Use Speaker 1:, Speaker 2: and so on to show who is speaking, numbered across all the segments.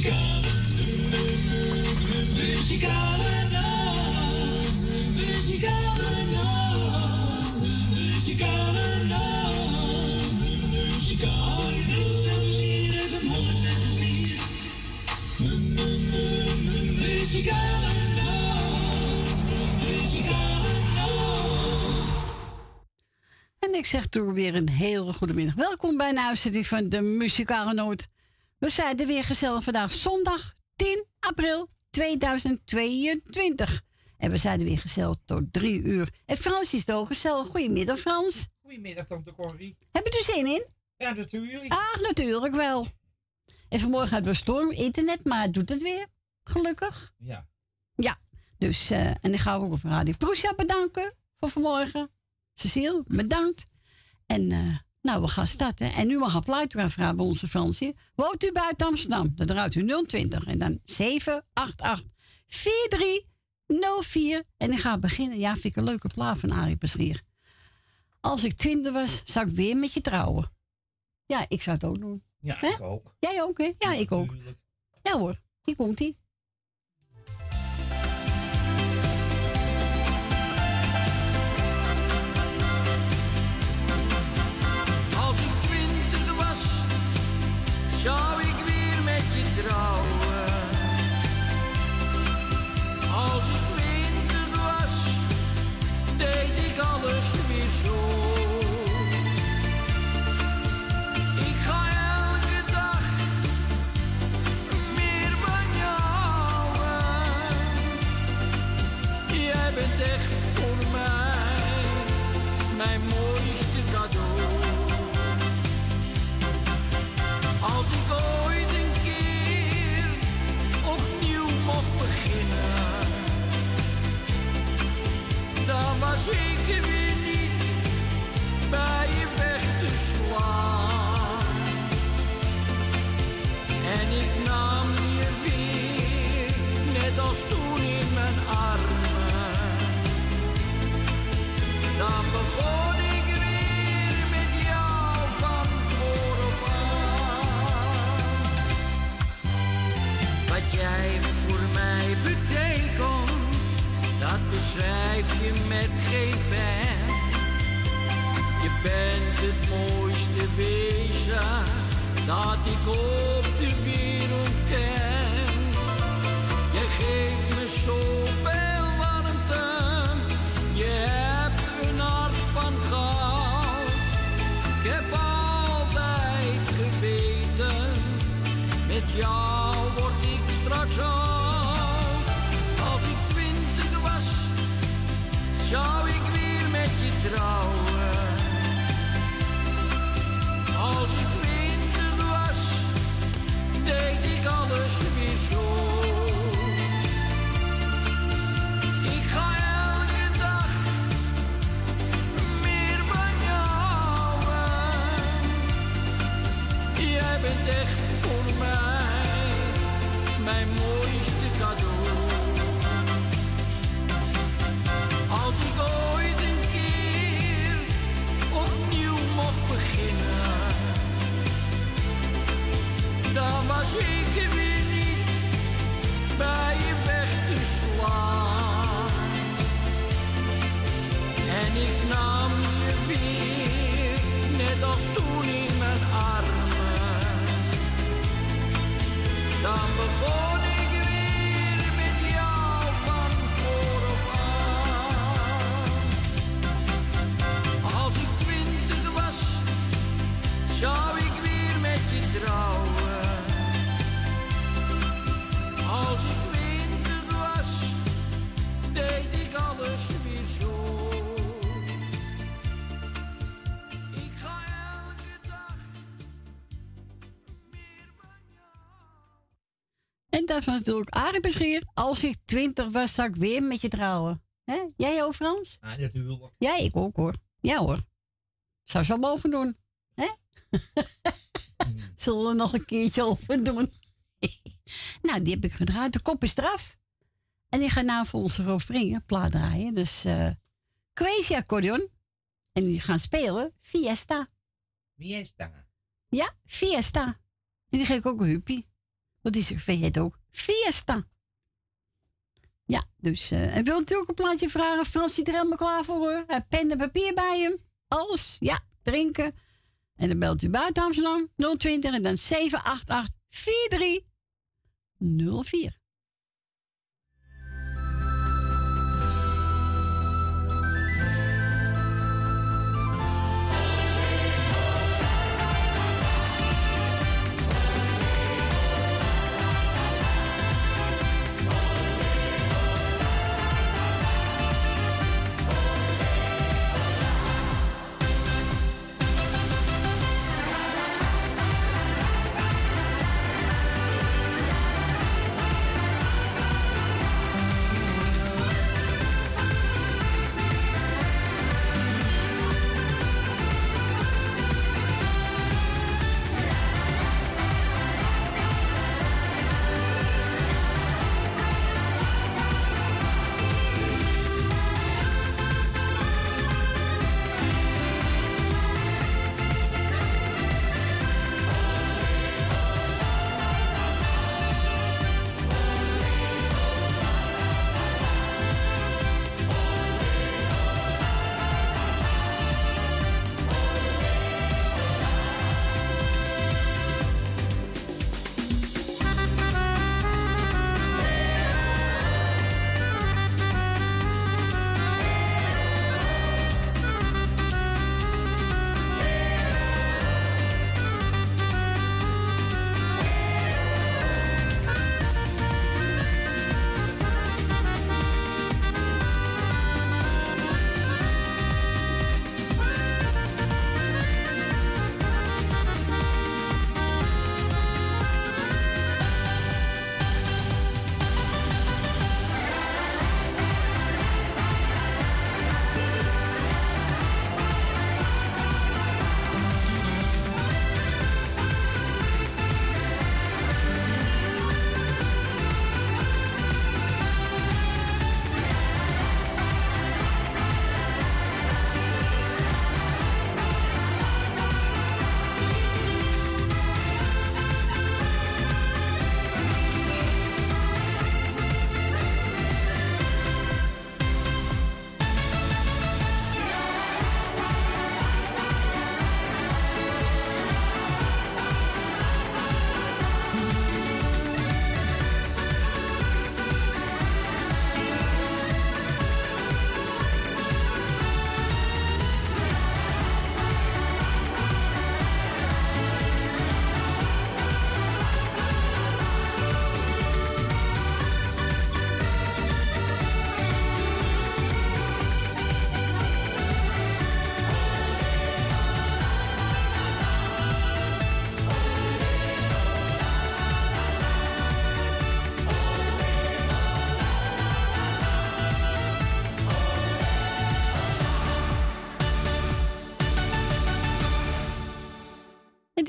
Speaker 1: Muzikale, muzikale nacht. Muzikale nacht. Muzikale nacht. Muzikale Muzikale nacht. Muzikale nacht.
Speaker 2: En ik zeg toen weer een hele goede middag. Welkom bij een uitzending van de Muzikale Noot. We zijn er weer gezellig vandaag zondag 10 april 2022. En we zijn er weer gezellig tot drie uur. En Frans is ook gezellig. Goedemiddag Frans.
Speaker 3: Goedemiddag, tante Corrie.
Speaker 2: Heb je er zin in?
Speaker 3: Ja, natuurlijk.
Speaker 2: Ah, natuurlijk wel. En vanmorgen hadden we storm internet, maar het doet het weer. Gelukkig.
Speaker 3: Ja.
Speaker 2: Ja, dus, eh, en dan gaan we ook over Radio Proesja bedanken voor vanmorgen. Cecile, bedankt. En eh, nou, we gaan starten. En nu mag een gaan vragen bij onze Fransje. Woont u buiten Amsterdam? Dan draait u 020 en dan 788 4304. En gaan we beginnen. Ja, vind ik een leuke plaat van Arie Pasrier. Als ik twintig was, zou ik weer met je trouwen. Ja, ik zou het ook doen.
Speaker 3: Ja, ik ook.
Speaker 2: Jij ook, hè? Ja, ik ook. Ja hoor, hier komt
Speaker 4: dan dat beschrijf je met geen pen. Je bent het mooiste wezen dat ik op de wereld ken. Je geeft me zoveel bent echt voor mij mijn mooiste cadeau. Als ik ooit een keer opnieuw mocht beginnen, dan was ik er weer niet bij je weg te slaan. En ik nam je weer, net als toen in mijn armen. Dan begon ik weer met jou van vooraf aan. Als ik twintig was, zou
Speaker 2: En dat was natuurlijk Beschier. Als ik twintig was, zou ik weer met je trouwen. Hè? Jij ook, Frans?
Speaker 3: Ja, natuurlijk.
Speaker 2: Ja, ik ook hoor. Ja hoor. Zou zo mogen doen. Hè? Zullen we nog een keertje over doen? nou, die heb ik gedraaid. De kop is eraf. En die gaat nou voor onze refrein plaat draaien. Dus eh Crazy accordeon. En die gaan spelen Fiesta.
Speaker 3: Daar?
Speaker 2: Ja, Fiesta. En die geef ik ook een huppie. Want die heet ook Fiesta. Ja, dus... eh en wil natuurlijk een plaatje vragen. Frans zit er helemaal klaar voor hoor. Heeft pen en papier bij hem. Alles. Ja, drinken. En dan belt u buiten Amsterdam 020 en dan 788 4304.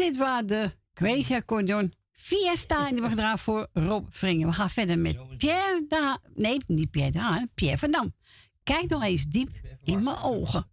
Speaker 2: Dit waren de Crazy Accordeon Fiesta. En die wordt voor Rob Vringen. We gaan verder met Pierre de. Nee, niet Pierre. Pierre van Dam. Kijk nog eens diep in mijn ogen.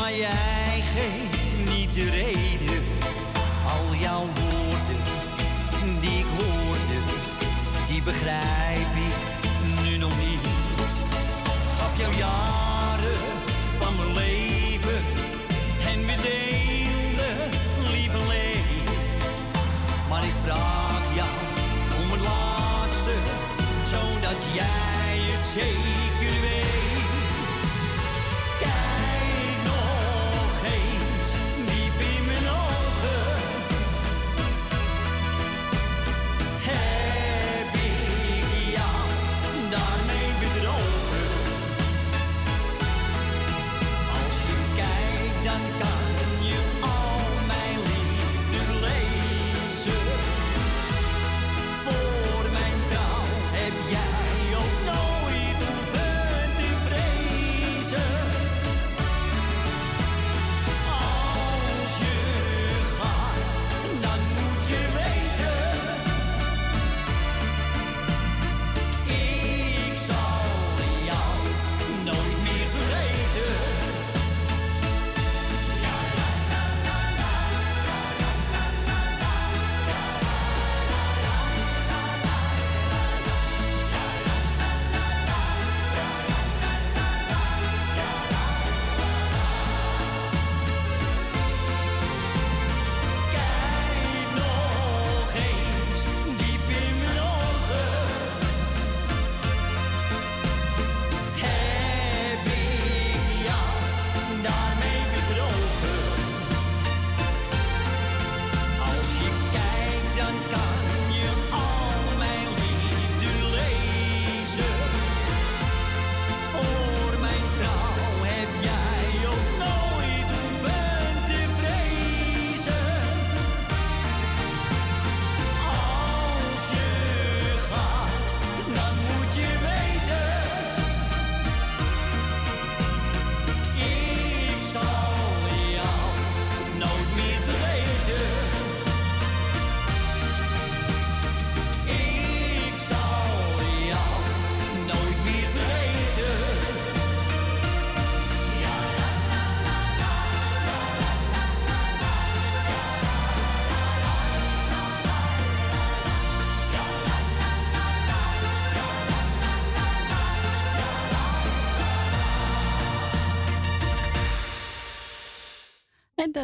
Speaker 4: Maar jij geeft niet de reden. Al jouw woorden die ik hoorde, die begrijp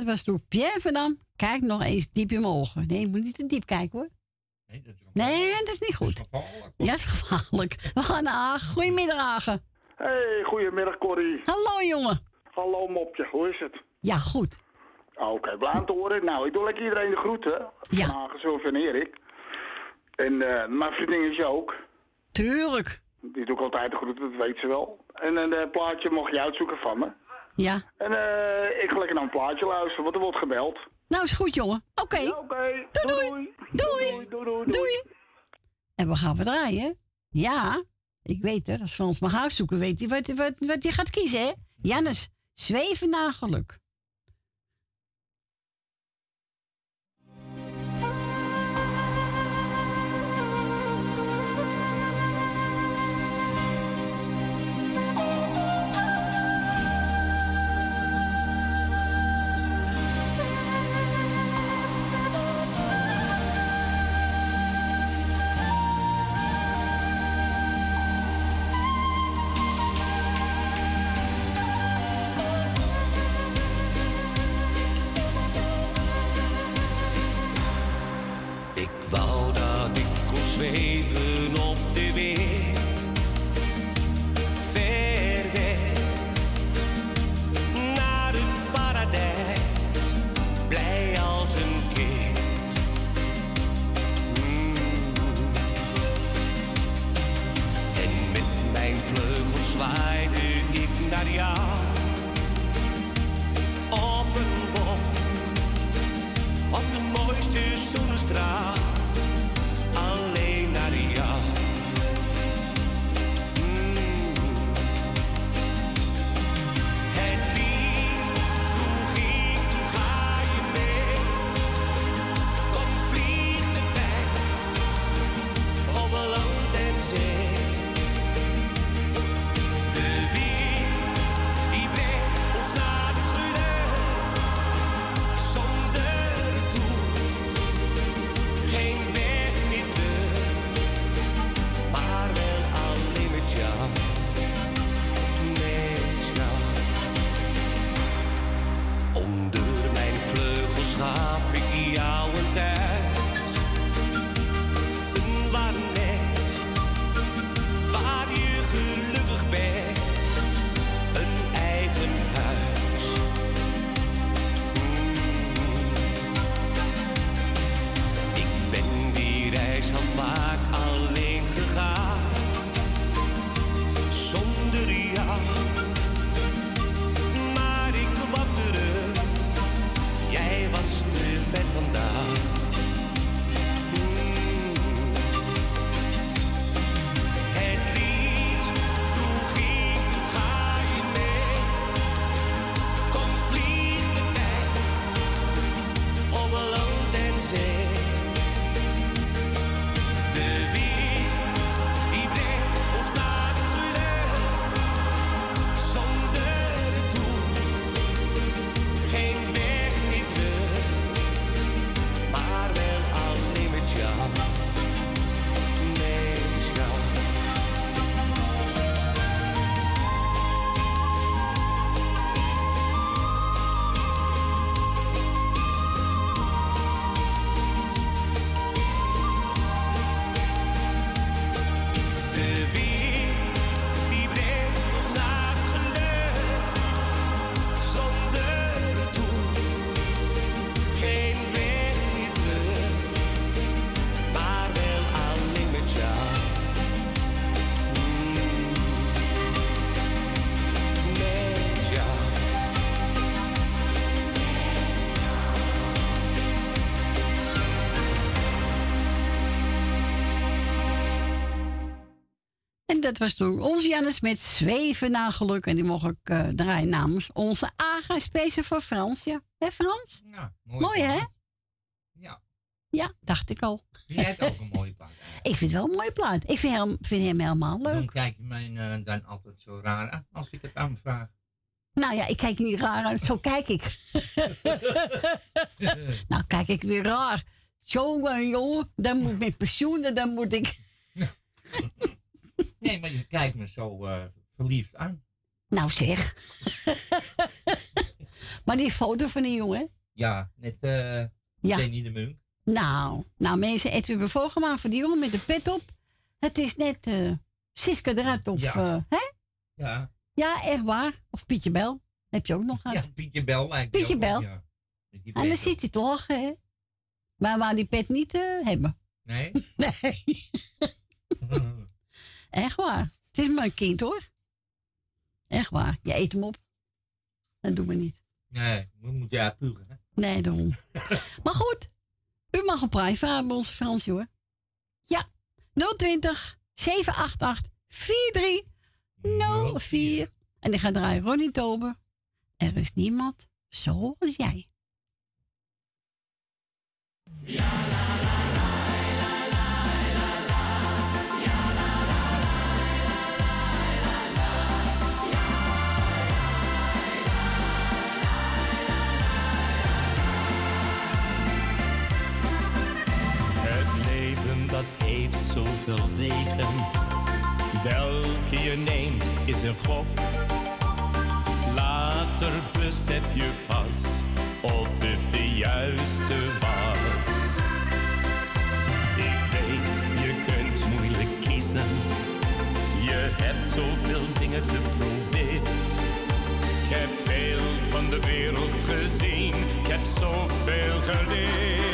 Speaker 5: dat was toen Pierre van Dam. Kijk nog eens diep in mijn ogen. Nee, je moet niet te diep kijken hoor.
Speaker 3: Nee, dat is
Speaker 5: Nee, dat is niet goed.
Speaker 3: gevaarlijk.
Speaker 5: Ja, dat is gevaarlijk. We gaan naar Agen. Goedemiddag, Agen.
Speaker 6: Hey, goedemiddag Corrie.
Speaker 5: Hallo, jongen.
Speaker 6: Hallo mopje, hoe is het?
Speaker 5: Ja, goed.
Speaker 6: Ah, Oké, blij om te horen. Nou, ik doe lekker iedereen de groeten.
Speaker 5: Ja.
Speaker 6: Sylvia en Erik. En eh mijn vriendinnetje ook.
Speaker 5: Tuurlijk.
Speaker 6: Die doe ik altijd de groeten, dat weet ze wel. En een eh, plaatje mocht je uitzoeken van me.
Speaker 5: Ja.
Speaker 6: En eh ik ga lekker naar een plaatje luisteren, want er wordt gebeld.
Speaker 5: Nou, is goed, jongen. Oké.
Speaker 6: Ja,
Speaker 5: Doei,
Speaker 6: doei.
Speaker 5: Doei.
Speaker 6: Doei, doei, doei.
Speaker 5: Doei. En we gaan we draaien. Ja, ik weet het. Als Frans mijn huis zoeken, weet hij wat, hij gaat kiezen, hè? Jannes, zweven naar geluk.
Speaker 2: En
Speaker 5: dat was toen onze Jannes met zweven naar geluk. En die mocht ik eh, draaien namens onze AGA speciaal voor Frans. Ja, hè Frans?
Speaker 3: Nou, mooi.
Speaker 5: Mooi, hè?
Speaker 3: Ja.
Speaker 5: Ja, dacht ik al.
Speaker 3: Jij hebt ook een mooie plaat.
Speaker 5: Ik vind het wel een mooie plaat. Ik vind hem, vind hem helemaal leuk.
Speaker 3: Dan kijk je mij eh, dan altijd zo raar aan als ik het aanvraag.
Speaker 5: Nou ja, ik kijk niet raar uit. Zo kijk ik. nou, kijk ik weer raar. Zo, eh, jongen, dan moet ik met pensioen, dan moet ik...
Speaker 3: Nee, maar je kijkt me zo eh, verliefd aan.
Speaker 5: Nou zeg.
Speaker 2: Maar die foto van die jongen,
Speaker 3: Ja, net eh
Speaker 2: Ja.
Speaker 3: Danny de Munk.
Speaker 2: nou, nou mensen, het hebben we voorgemaakt voor die jongen met de pet op. Het is net eh Siska eruit of,
Speaker 3: Ja.
Speaker 2: hè?
Speaker 3: Ja.
Speaker 2: Ja, echt waar. Of Pietje Bel, heb je ook nog gehad.
Speaker 3: ja, Pietje Bel lijkt
Speaker 2: Pietje Bel.
Speaker 3: Ja.
Speaker 2: En dan
Speaker 3: op.
Speaker 2: hij lachen, hè? Maar waar die pet niet hebben.
Speaker 3: Nee?
Speaker 2: Nee, echt waar. Het is maar een kind, hoor. Echt waar. Je eet hem op. Dat doen we niet.
Speaker 3: nee, we moeten ja pugen. Hè?
Speaker 2: Nee, daarom. maar goed, u mag een prijs vragen bij onze Fransje hoor. Ja, 020 788 4304. En die gaat draaien Ronnie Tober. Er is niemand zoals jij.
Speaker 7: Het dat heeft zoveel wegen. Welke je neemt is een gok. Later besef je pas of het de juiste was. Ik weet, je kunt moeilijk kiezen. Je hebt zoveel dingen geprobeerd. Ik heb veel van de wereld gezien. Ik heb zoveel geleerd.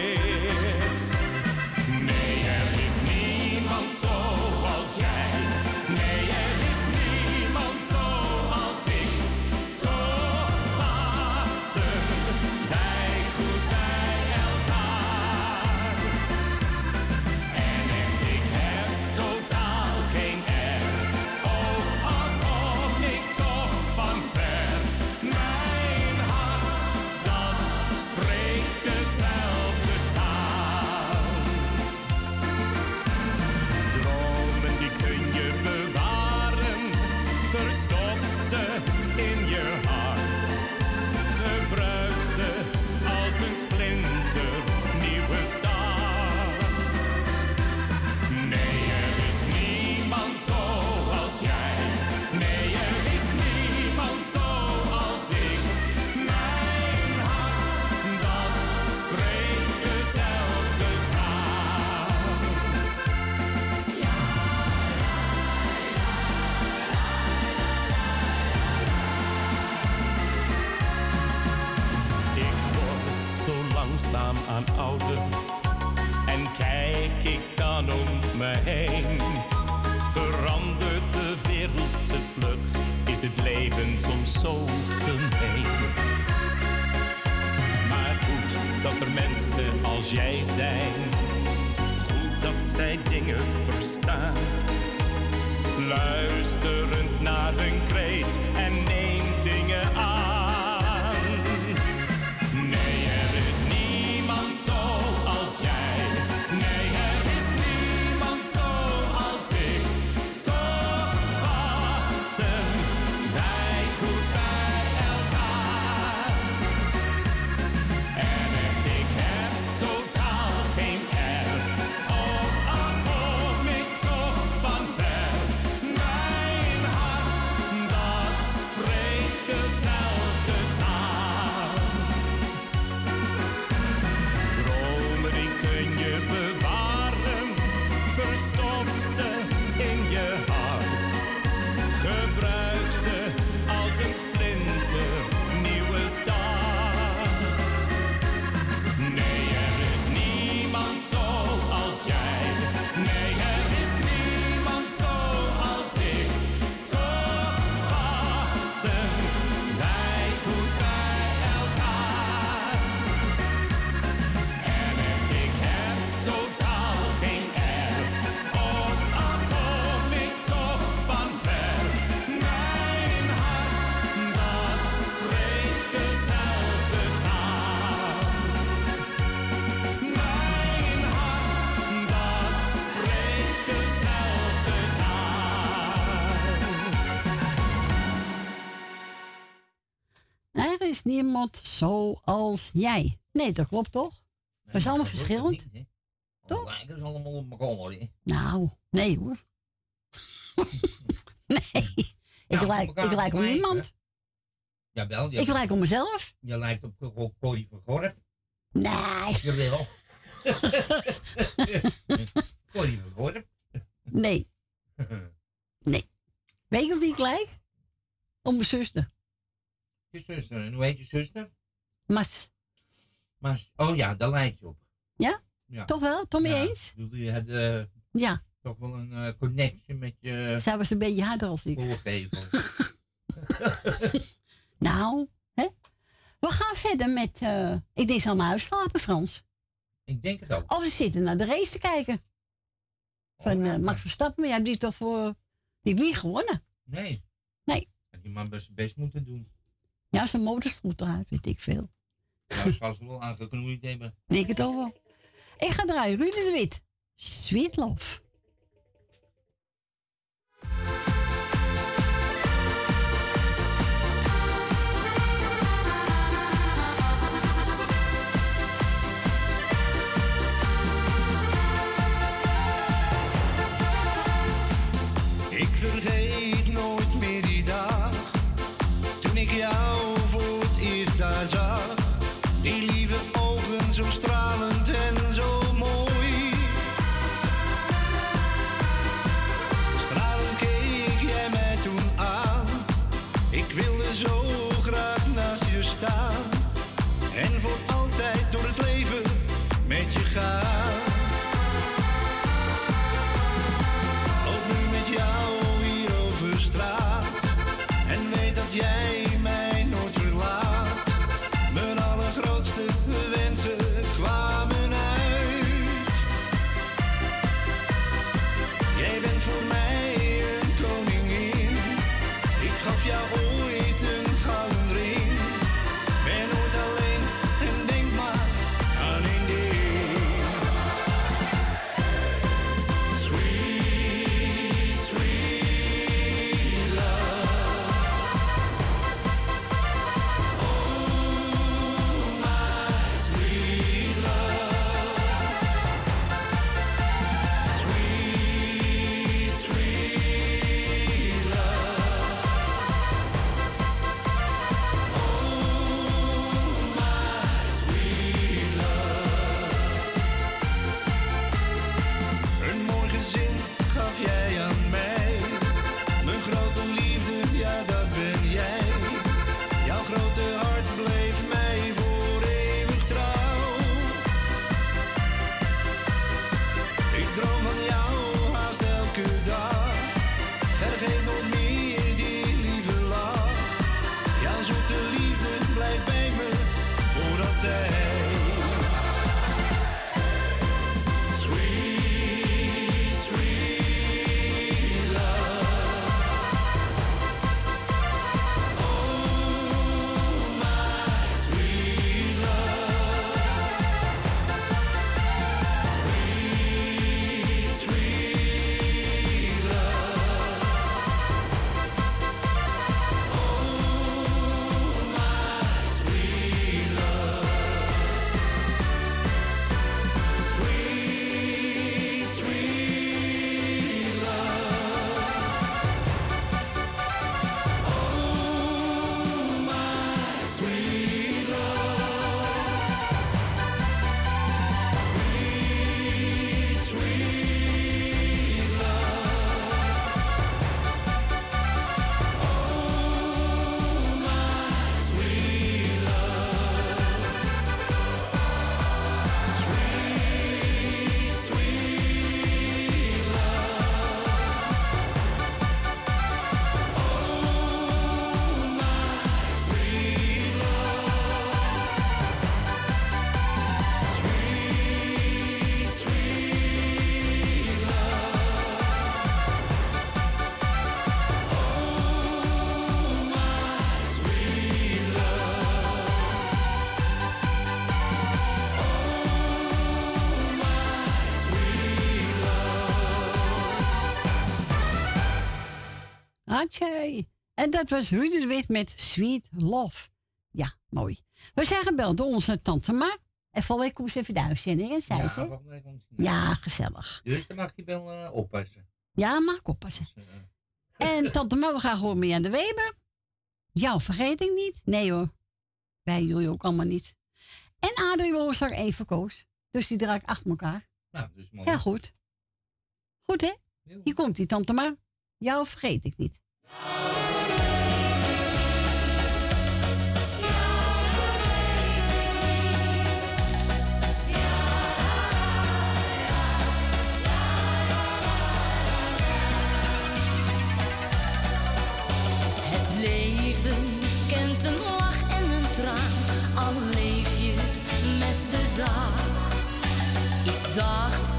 Speaker 7: Aan ouder. En kijk ik dan om me heen. Verandert de wereld te vlug, is het leven soms zo gemeen. Maar goed dat er mensen als jij zijn. Goed dat zij dingen verstaan. Luisterend naar hun kreet en neem dingen aan. Zoals Er is niemand zoals jij. Nee, dat
Speaker 2: klopt toch? We zijn allemaal verschillend.
Speaker 3: niet, hè?
Speaker 2: Toch?
Speaker 3: We lijken ze allemaal op elkaar. hè?
Speaker 2: Nou, nee hoor. nee, ik lijk, ik lijk op niemand.
Speaker 3: Jawel,
Speaker 2: Ik lijk op mezelf.
Speaker 3: je lijkt op Corrie van Gorp.
Speaker 2: Nee,
Speaker 3: Jawel. Corrie van Gorp.
Speaker 2: nee, nee. Weet je op wie ik lijk? Op mijn zuster.
Speaker 3: Je zuster. En hoe heet je zuster?
Speaker 2: Mas.
Speaker 3: Maar, oh ja, daar lijkt je op.
Speaker 2: Ja?
Speaker 3: Ja.
Speaker 2: Toch wel? Toch mee
Speaker 3: Ja,
Speaker 2: eens?
Speaker 3: Je had eh,
Speaker 2: Ja,
Speaker 3: toch wel een eh, connectie met je
Speaker 2: zij was een beetje harder als ik.
Speaker 3: voorgevel.
Speaker 2: Nou, hè? We gaan verder met... eh, ik denk, ze allemaal huis slapen, Frans.
Speaker 3: Ik denk het ook.
Speaker 2: Of ze zitten naar de race te kijken. Van eh, Max Verstappen. Maar jij hebt die toch voor... Die heeft niet gewonnen.
Speaker 3: Nee.
Speaker 2: Nee.
Speaker 3: Had die man best, best moeten doen.
Speaker 2: Ja, zijn motor stond eruit, weet ik veel.
Speaker 3: Nou, zal ze wel aangeknoeid hebben.
Speaker 2: Denk het ook wel. Ik ga draaien. Ruud de Wit. Sweet Love.
Speaker 8: Ik vergeet dat
Speaker 2: was Rudy de Wit met Sweet Love. Ja, mooi. We zijn gebeld door onze tante Ma. En volgende week komt ze even de uitzending, en zei
Speaker 3: ja,
Speaker 2: ze. Ja, gezellig.
Speaker 3: Dus dan mag je wel eh, oppassen.
Speaker 2: Ja, mag oppassen.
Speaker 3: Dus, eh,
Speaker 2: en tante Ma, we gaan gewoon mee aan de Weber. Jou vergeet ik niet. Nee hoor, wij jullie ook allemaal niet. En Adrie er even koos. Dus die draait achter elkaar.
Speaker 3: Nou, dus mooi.
Speaker 2: Ja, goed. Goed, hè? Hier komt die tante Ma. Jou vergeet ik niet.
Speaker 9: leven kent een lach en een traan, al leef je met de dag. Ik dacht.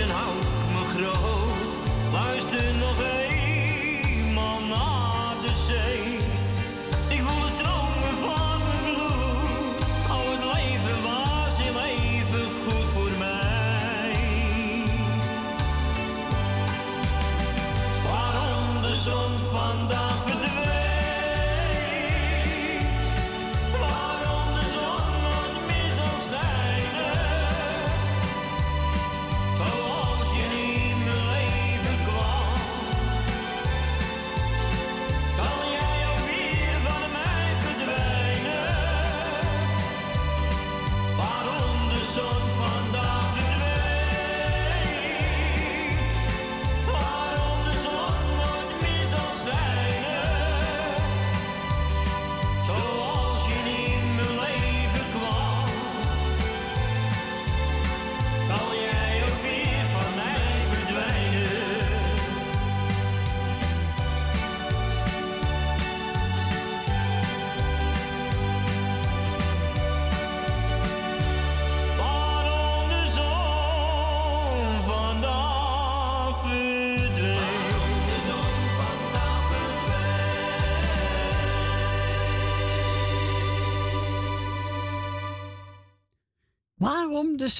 Speaker 9: De
Speaker 4: moeite hou ik me groot. Luister nog eenmaal naar de zee.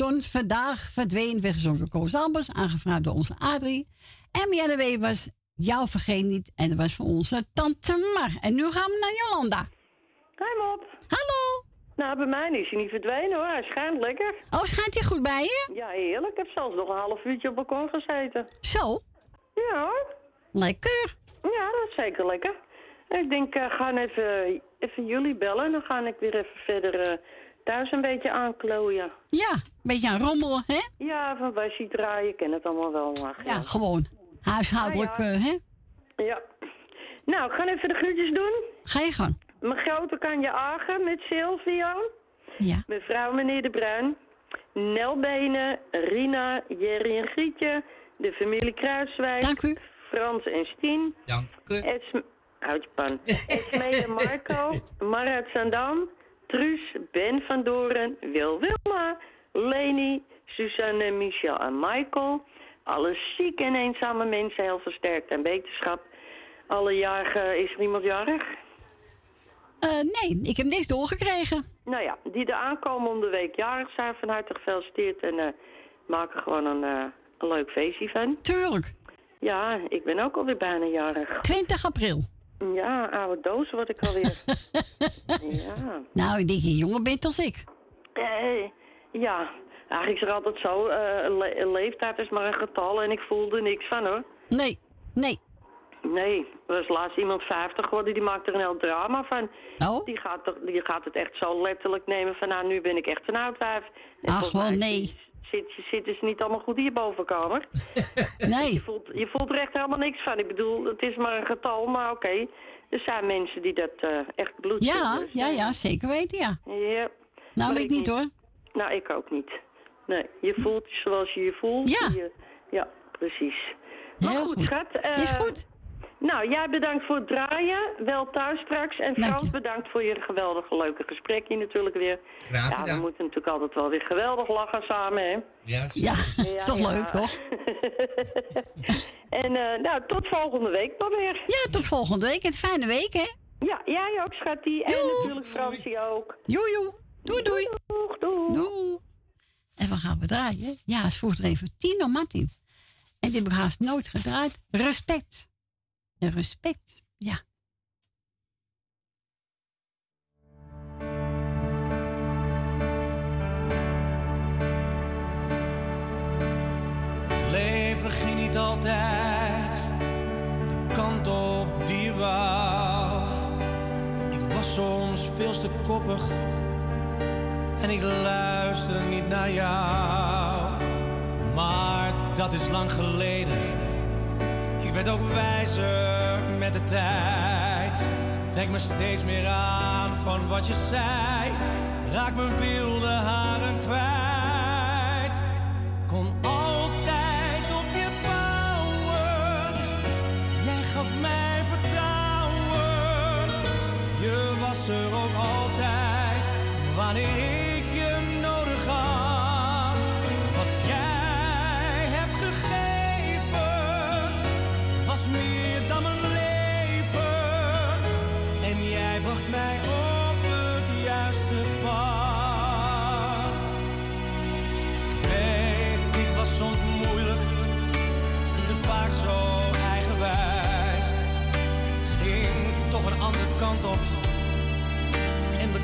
Speaker 4: Zon vandaag verdween,
Speaker 2: werd gezongen door Koos Albers, aangevraagd door onze Adrie. En Mianne Webers, jou vergeet niet, en dat was voor onze tante Mar. En nu gaan we naar Jolanda.
Speaker 10: Hoi Mop.
Speaker 2: Hallo.
Speaker 10: Nou, bij mij is hij niet verdwenen hoor. Hij schijnt lekker.
Speaker 2: Oh, schijnt hij goed bij je?
Speaker 10: Ja, heerlijk. Ik heb zelfs nog een half uurtje op het balkon gezeten.
Speaker 2: Zo,
Speaker 10: Ja hoor.
Speaker 2: lekker.
Speaker 10: Ja, dat is zeker lekker. Ik denk, eh ga even, even jullie bellen. Dan ga ik weer even verder eh, thuis een beetje aanklooien.
Speaker 2: Ja, een beetje aan rommelen, hè?
Speaker 10: Ja, van ziet draaien, ik ken het allemaal wel. Maar,
Speaker 2: Ja, gewoon huishoudelijk,
Speaker 10: Ja, ja.
Speaker 2: eh, hè?
Speaker 10: ja. Nou, ik ga even de groetjes doen.
Speaker 2: Ga je gang.
Speaker 10: Mijn grote kan je agen met Silvio.
Speaker 2: Ja.
Speaker 10: Mevrouw meneer De Bruin. Nel Benen, Rina, Jerry en Grietje. De familie Kruiswijk.
Speaker 2: Dank u.
Speaker 10: Frans en Stien.
Speaker 3: Dank u.
Speaker 10: Esm Houd je pan. Esmee en Marco. Marat Sandam. Truus, Ben van Doren. Wil Wilma. Leni, Suzanne, Michel en Michael. Alle zieke en eenzame mensen heel versterkt en wetenschap. Alle jarigen, is er iemand jarig?
Speaker 2: Eh, nee, ik heb niks doorgekregen.
Speaker 10: Nou ja, die aankomen om de week jarig zijn, van harte gefeliciteerd. En eh maak er gewoon een, eh, een leuk feestje van.
Speaker 2: Tuurlijk.
Speaker 10: Ja, ik ben ook alweer bijna jarig.
Speaker 2: 20 april.
Speaker 10: Ja, oude doos word ik alweer. ja.
Speaker 2: Nou, ik denk je jonger bent als ik.
Speaker 10: Eh, ja, eigenlijk is er altijd zo. le- een leeftijd is maar een getal en ik voelde niks van hoor.
Speaker 2: Nee, nee.
Speaker 10: Nee, er was laatst iemand 50 geworden, die maakt er een heel drama van.
Speaker 2: Oh?
Speaker 10: Die gaat, die gaat het echt zo letterlijk nemen van, nou, nu ben ik echt een oud wijf. En
Speaker 2: Ach, wel nee.
Speaker 10: Zit, zit dus niet allemaal goed in je bovenkamer. Je
Speaker 2: Nee.
Speaker 10: voelt, je voelt er echt helemaal niks van. Ik bedoel, het is maar een getal, maar oké. Er zijn mensen die dat eh, echt bloed
Speaker 2: Ja,
Speaker 10: dus,
Speaker 2: ja,
Speaker 10: eh,
Speaker 2: ja, zeker weten, ja.
Speaker 10: Ja.
Speaker 2: Nou, ik niet hoor.
Speaker 10: Nou, ik ook niet. Nee, je voelt je zoals je je voelt.
Speaker 2: Ja.
Speaker 10: Je- ja, precies. Maar
Speaker 2: Heel
Speaker 10: goed,
Speaker 2: goed.
Speaker 10: schat. eh,
Speaker 2: Is goed.
Speaker 10: Nou, jij bedankt voor het draaien. Wel thuis straks. En Frans, bedankt voor je geweldige leuke gesprekje natuurlijk weer.
Speaker 3: Graag
Speaker 10: Ja, we
Speaker 3: gedaan.
Speaker 10: moeten natuurlijk altijd wel weer geweldig lachen samen, hè?
Speaker 3: Ja,
Speaker 2: Ja, is toch
Speaker 10: ja.
Speaker 2: leuk, toch?
Speaker 10: en eh, nou, tot volgende week dan weer.
Speaker 2: Ja, tot volgende week. Een fijne week, hè?
Speaker 10: Ja, jij ook, schattie. En natuurlijk Fransie ook.
Speaker 2: Joe, joe. Doei, doei.
Speaker 10: Doeg, doeg.
Speaker 2: Doei. En we gaan we draaien. Ja, het vroeg er even Tino Martin. En die heb ik haast nooit gedraaid. Respect. Respect, ja.
Speaker 11: Het leven ging niet altijd de kant op die wou. Ik was soms veel te koppig en ik luisterde niet naar jou. Maar dat is lang geleden. Werd ook wijzer met de tijd. Trek me steeds meer aan van wat je zei. Raak mijn wilde haren kwijt.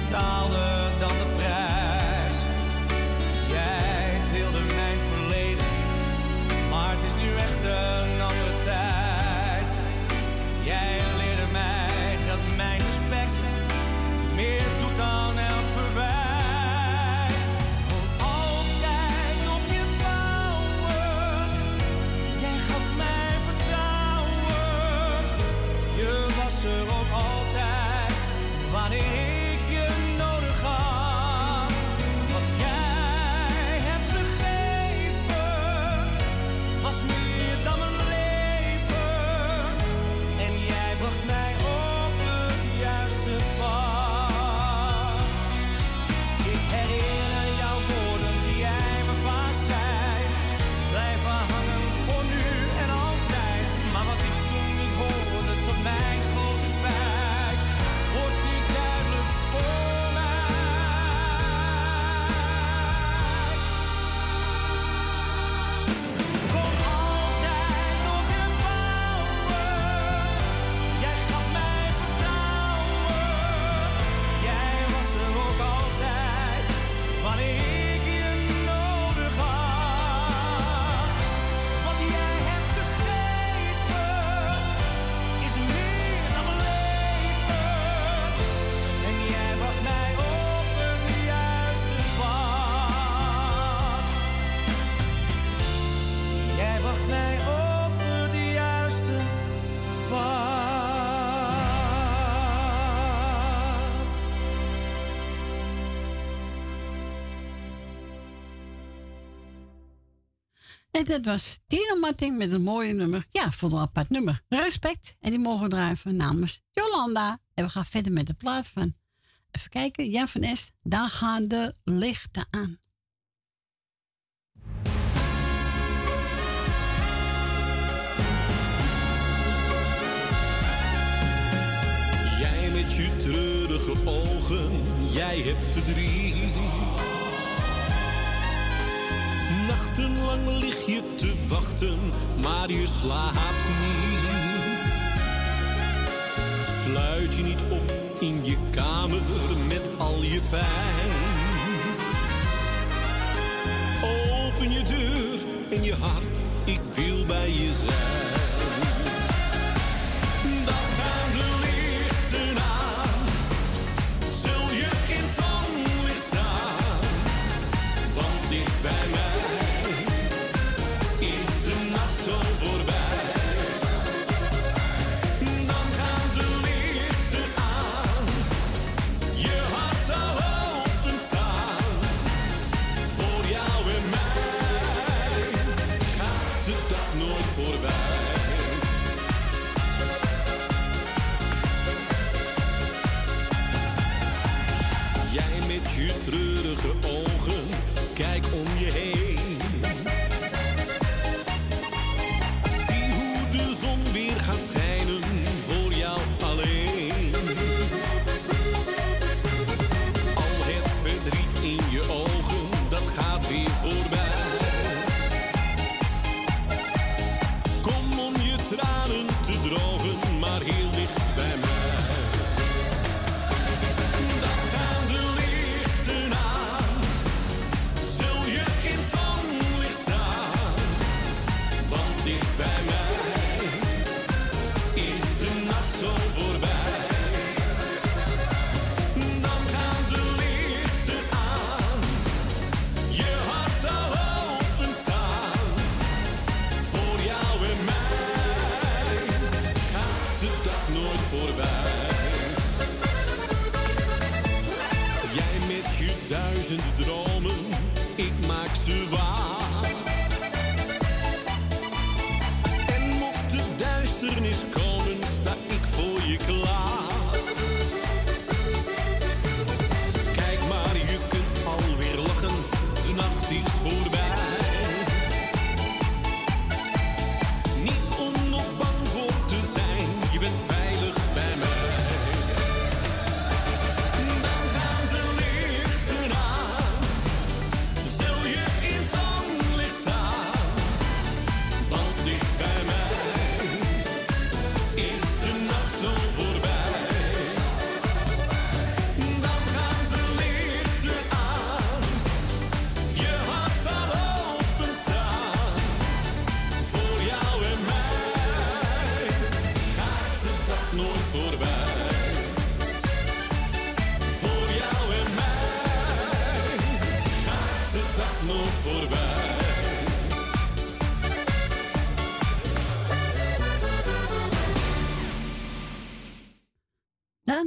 Speaker 4: betaalde. En
Speaker 2: dat was Tino Martin met een mooie nummer. Ja, voor een apart nummer. Respect. En die mogen draaien namens Jolanda. En we gaan verder met de plaat van. Even kijken. Jan van Est. Daar gaan de lichten aan.
Speaker 7: Jij met je treurige ogen. Jij hebt verdriet Nachtenlang lig je te wachten, maar je slaapt niet. Sluit je niet op in je kamer met al je pijn. Open je deur en je hart, ik wil bij je zijn. Dat gaan we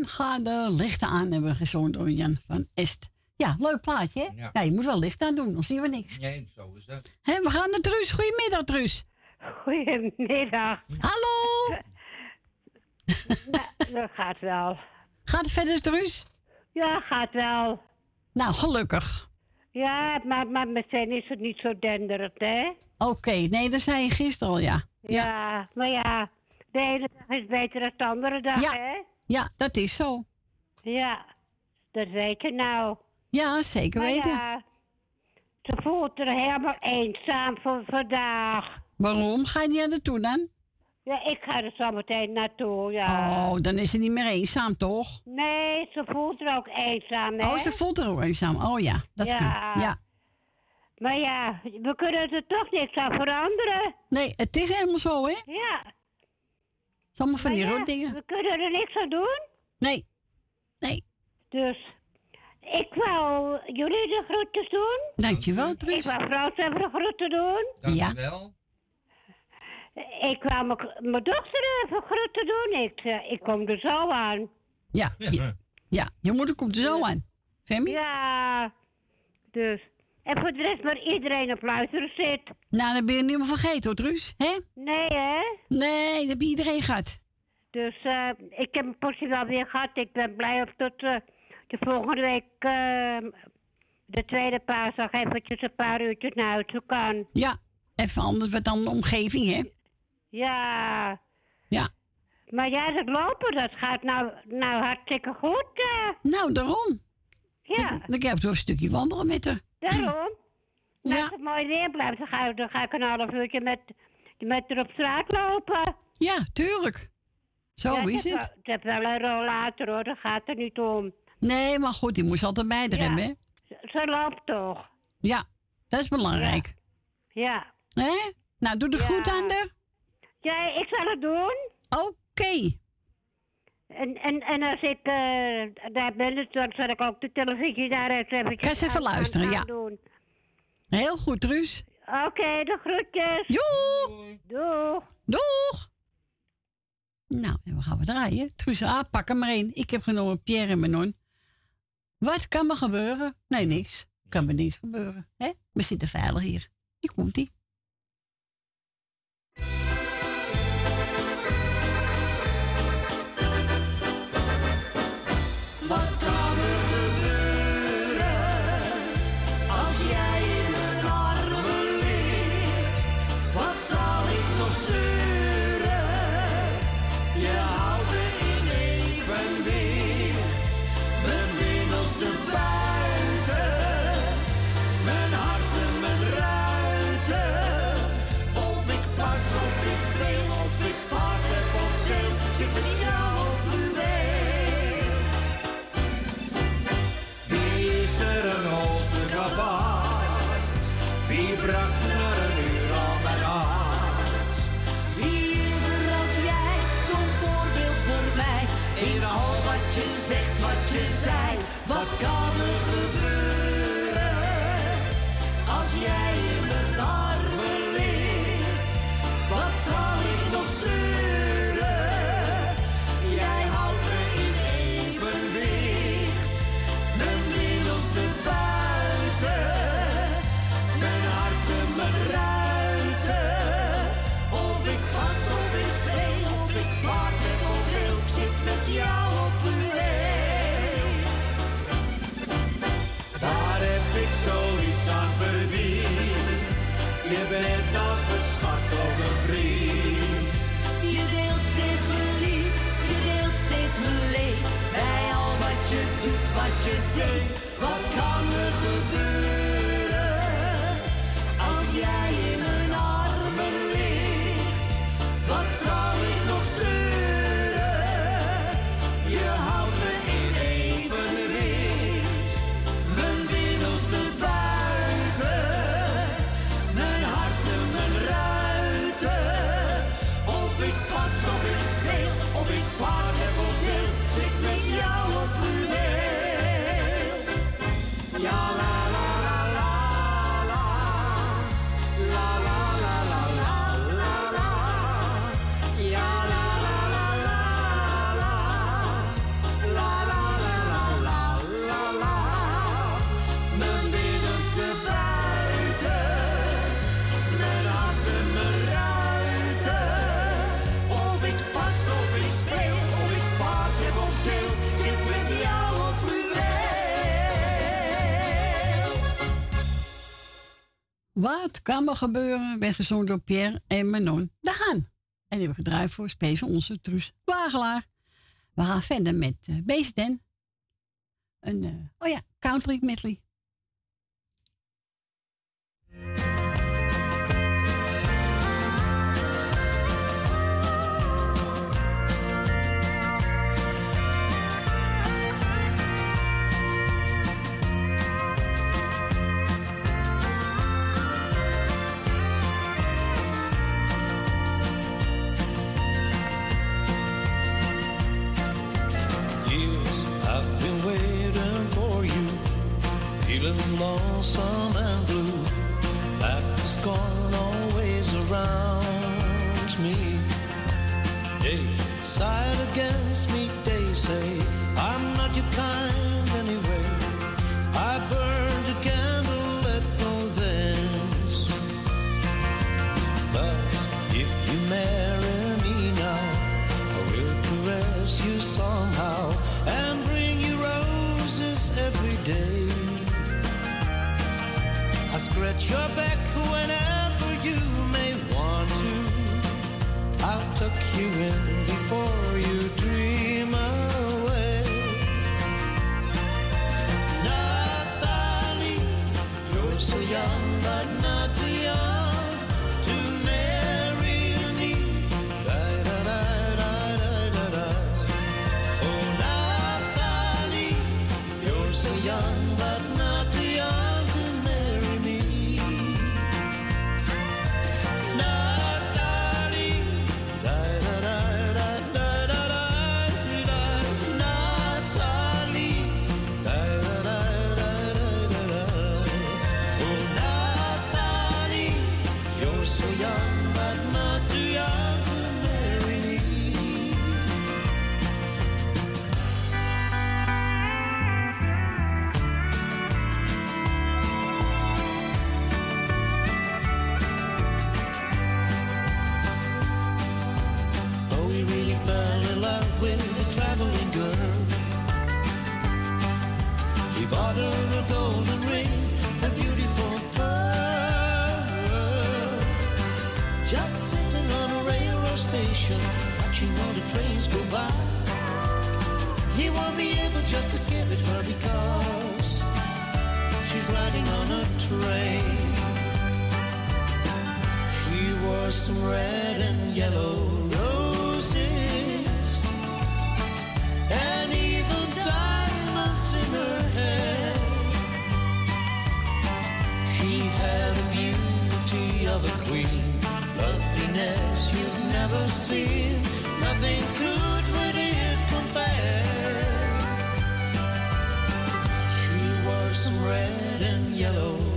Speaker 4: ga de lichten aan hebben gezongen door Jan van Est. Ja, leuk plaatje, hè?
Speaker 3: Ja.
Speaker 4: Ja. je moet wel licht aan doen, dan zien we niks.
Speaker 3: Nee, zo is dat.
Speaker 4: Hè, we gaan naar Truus. Goedemiddag, Truus.
Speaker 12: Goedemiddag.
Speaker 4: Hallo.
Speaker 12: Dat gaat wel.
Speaker 4: Gaat het verder, Truus?
Speaker 12: Ja, gaat wel.
Speaker 4: Nou, gelukkig.
Speaker 12: Ja, maar, maar meteen is het niet zo denderend, hè?
Speaker 4: Oké, nee, dat zei je gisteren al, ja.
Speaker 12: Ja. maar ja, de ene dag is beter dan de andere dag,
Speaker 4: Ja.
Speaker 12: hè?
Speaker 4: Ja, dat is zo.
Speaker 12: Ja, dat weet je nou.
Speaker 4: Ja, zeker
Speaker 12: Maar
Speaker 4: weten.
Speaker 12: ja, ze voelt er helemaal eenzaam voor vandaag.
Speaker 4: Waarom? Ga je niet aan de toe dan?
Speaker 12: Ja, ik ga er zo meteen naartoe, ja.
Speaker 4: Oh, dan is ze niet meer eenzaam, toch?
Speaker 12: Nee, ze voelt er ook eenzaam, hè?
Speaker 4: Oh, ze voelt er ook eenzaam. Oh ja, dat
Speaker 12: Ja.
Speaker 4: kan. Ja.
Speaker 12: Maar ja, we kunnen er toch niks aan veranderen.
Speaker 4: Nee, het is helemaal zo, hè?
Speaker 12: Ja.
Speaker 4: Allemaal van die
Speaker 12: ja,
Speaker 4: rotdingen.
Speaker 12: We kunnen er niks aan doen.
Speaker 4: Nee. Nee.
Speaker 12: Dus ik wou jullie de groetjes doen.
Speaker 4: Dankjewel,
Speaker 12: Ik
Speaker 4: Truus.
Speaker 12: wou Frans even de groeten doen.
Speaker 4: Ja.
Speaker 3: Dankjewel.
Speaker 12: Ik wou mijn- dochter even groeten doen. Ik, eh, ik kom er zo aan.
Speaker 4: Ja. Je, ja, je moeder komt er zo aan. Femi?
Speaker 12: Ja, dus. En voor de rest maar iedereen op luisteren zit.
Speaker 4: Nou, dan ben je niet meer vergeten, hoor, Truus. Hè?
Speaker 12: Nee, hè?
Speaker 4: Nee, dat heb je iedereen gehad.
Speaker 12: Dus eh, ik heb een portie wel weer gehad. Ik ben blij of tot eh, de volgende week, eh, de tweede paasdag, eventjes een paar uurtjes naar huis toe kan.
Speaker 4: Ja. Even anders wat dan de omgeving, hè?
Speaker 12: Ja.
Speaker 4: Ja.
Speaker 12: Maar ja, dat lopen, dat gaat nou, nou hartstikke goed. eh.
Speaker 4: Nou, daarom.
Speaker 12: ja,
Speaker 4: Dan kan je op zo'n stukje wandelen met haar.
Speaker 12: Daarom.
Speaker 4: Ja.
Speaker 12: Als het mooi weer blijft, dan ga, ik- dan ga ik een half uurtje met, met haar op straat lopen.
Speaker 4: Ja, tuurlijk. Zo
Speaker 12: ja,
Speaker 4: is het.
Speaker 12: Ik heb wel een rollator hoor, daar gaat er niet om.
Speaker 4: Nee, maar goed, die moest altijd bij
Speaker 12: Ja.
Speaker 4: hebben, hè?
Speaker 12: Ze, loopt toch?
Speaker 4: Ja, dat is belangrijk.
Speaker 12: Ja.
Speaker 4: Hè? Nou, doe de groet aan de.
Speaker 12: Ja, ik zal het doen.
Speaker 4: Oké.
Speaker 12: En, en, en als ik eh, daar ben, dan zal ik ook de televisie daar eens eventjes
Speaker 4: Ga eens even luisteren,
Speaker 12: aan
Speaker 4: ja.
Speaker 12: doen.
Speaker 4: Heel goed, Truus.
Speaker 12: Oké, de groetjes.
Speaker 4: Joe!
Speaker 12: Doeg.
Speaker 4: Doeg! Nou, en we gaan we draaien. Truus, ah, pak er maar één. Ik heb genomen Pierre en Manon. Wat kan me gebeuren? Nee, niks. Kan me niks gebeuren. Hè? We zitten veilig hier. Hier komt
Speaker 13: Wat kan er gebeuren?
Speaker 14: Ben gezongen door Pierre en Manon de Haan. En die hebben gedraaid voor Space onze Truus Wagelaar. We gaan verder met eh, uh, Beesten. Een, eh, oh ja, country medley.
Speaker 9: be able just to give it her because she's riding on a train. She wore some red and yellow roses and even diamonds in her hair. She had the beauty of a queen, loveliness you've never seen. Nothing could with it compare. red and yellow.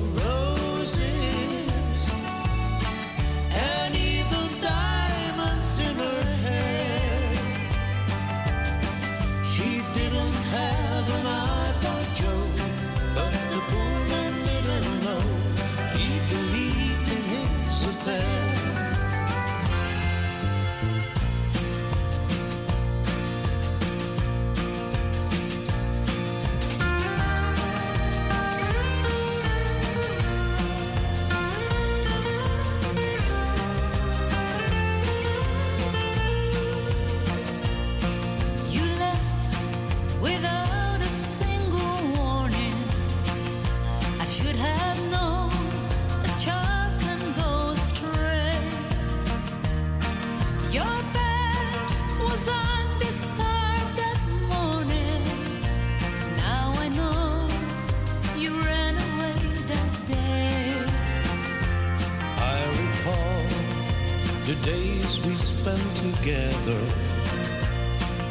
Speaker 9: together.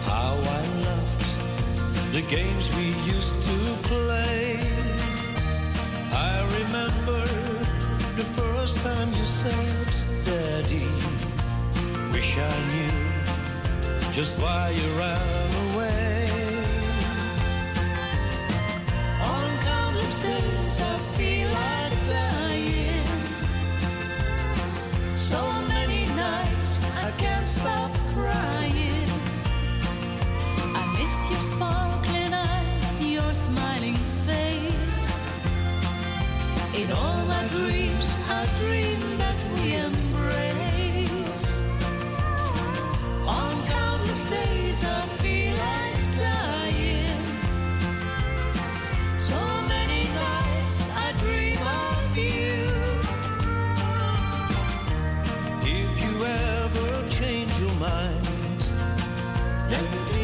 Speaker 9: How I loved the games we used to play. I remember the first time you said, Daddy, wish I knew just why you ran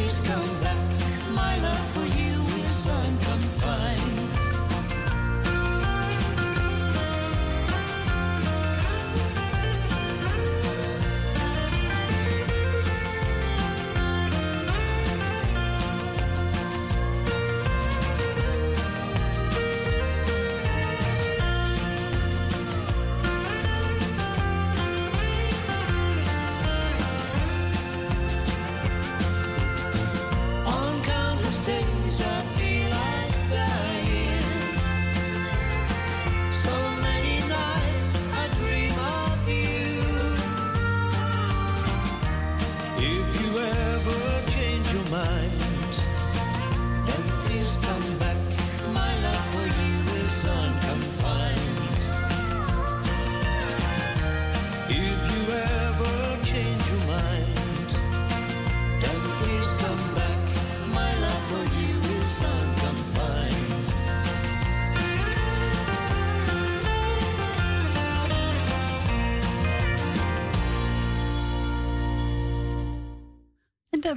Speaker 1: Please come back. My love for you is unconfined.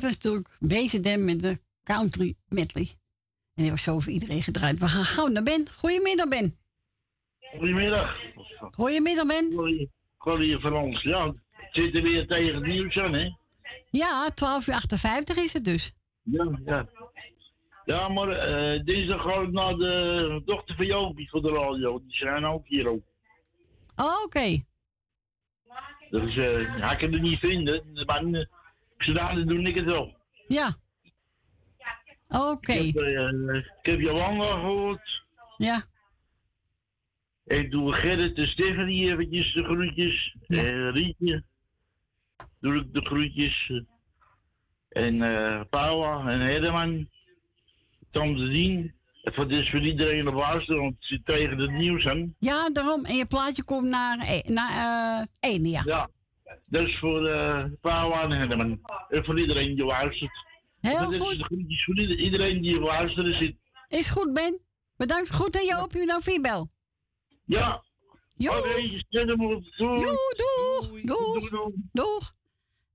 Speaker 2: En dat was natuurlijk Wezen Dem met de country medley. En die was zo voor iedereen gedraaid. We gaan gauw naar Ben. Goedemiddag, Ben.
Speaker 15: Goedemiddag.
Speaker 2: Goedemiddag, Ben.
Speaker 15: Corrie van ons. Ja, het zit er weer tegen het nieuws aan, hè?
Speaker 2: Ja, 12 uur 58 is het dus.
Speaker 15: Ja, ja. Ja, maar eh dinsdag ga ik naar de dochter van Jopie voor de radio. Die zijn ook hier ook.
Speaker 2: Oh, oké.
Speaker 15: Dus eh hij kan het niet vinden. Maar uh, zodanig doe ik het wel.
Speaker 2: Ja. Oké.
Speaker 15: Ik, heb, eh, ik heb Jolanda gehoord.
Speaker 2: Ja.
Speaker 15: Ik doe Gerrit de Stephanie eventjes de groetjes. Eh Rietje. Doe ik de groetjes. En eh Paula en Herman. Tom de Dien. Het is voor iedereen op luisteren, want zit tegen het nieuws aan.
Speaker 2: Ja, daarom. En je plaatje komt naar, e- naar eh Ene, ja.
Speaker 15: Ja. Dus voor eh Paula en Herman. En voor iedereen die luistert.
Speaker 2: Heel
Speaker 15: Dat is
Speaker 2: goed.
Speaker 15: voor ieder- iedereen die luistert zit.
Speaker 2: Is goed, Ben. Bedankt. Goed en je op je nou vierbel.
Speaker 15: Ja.
Speaker 2: Jo.
Speaker 15: Doei.
Speaker 2: Jo, doeg. Doeg. Doeg.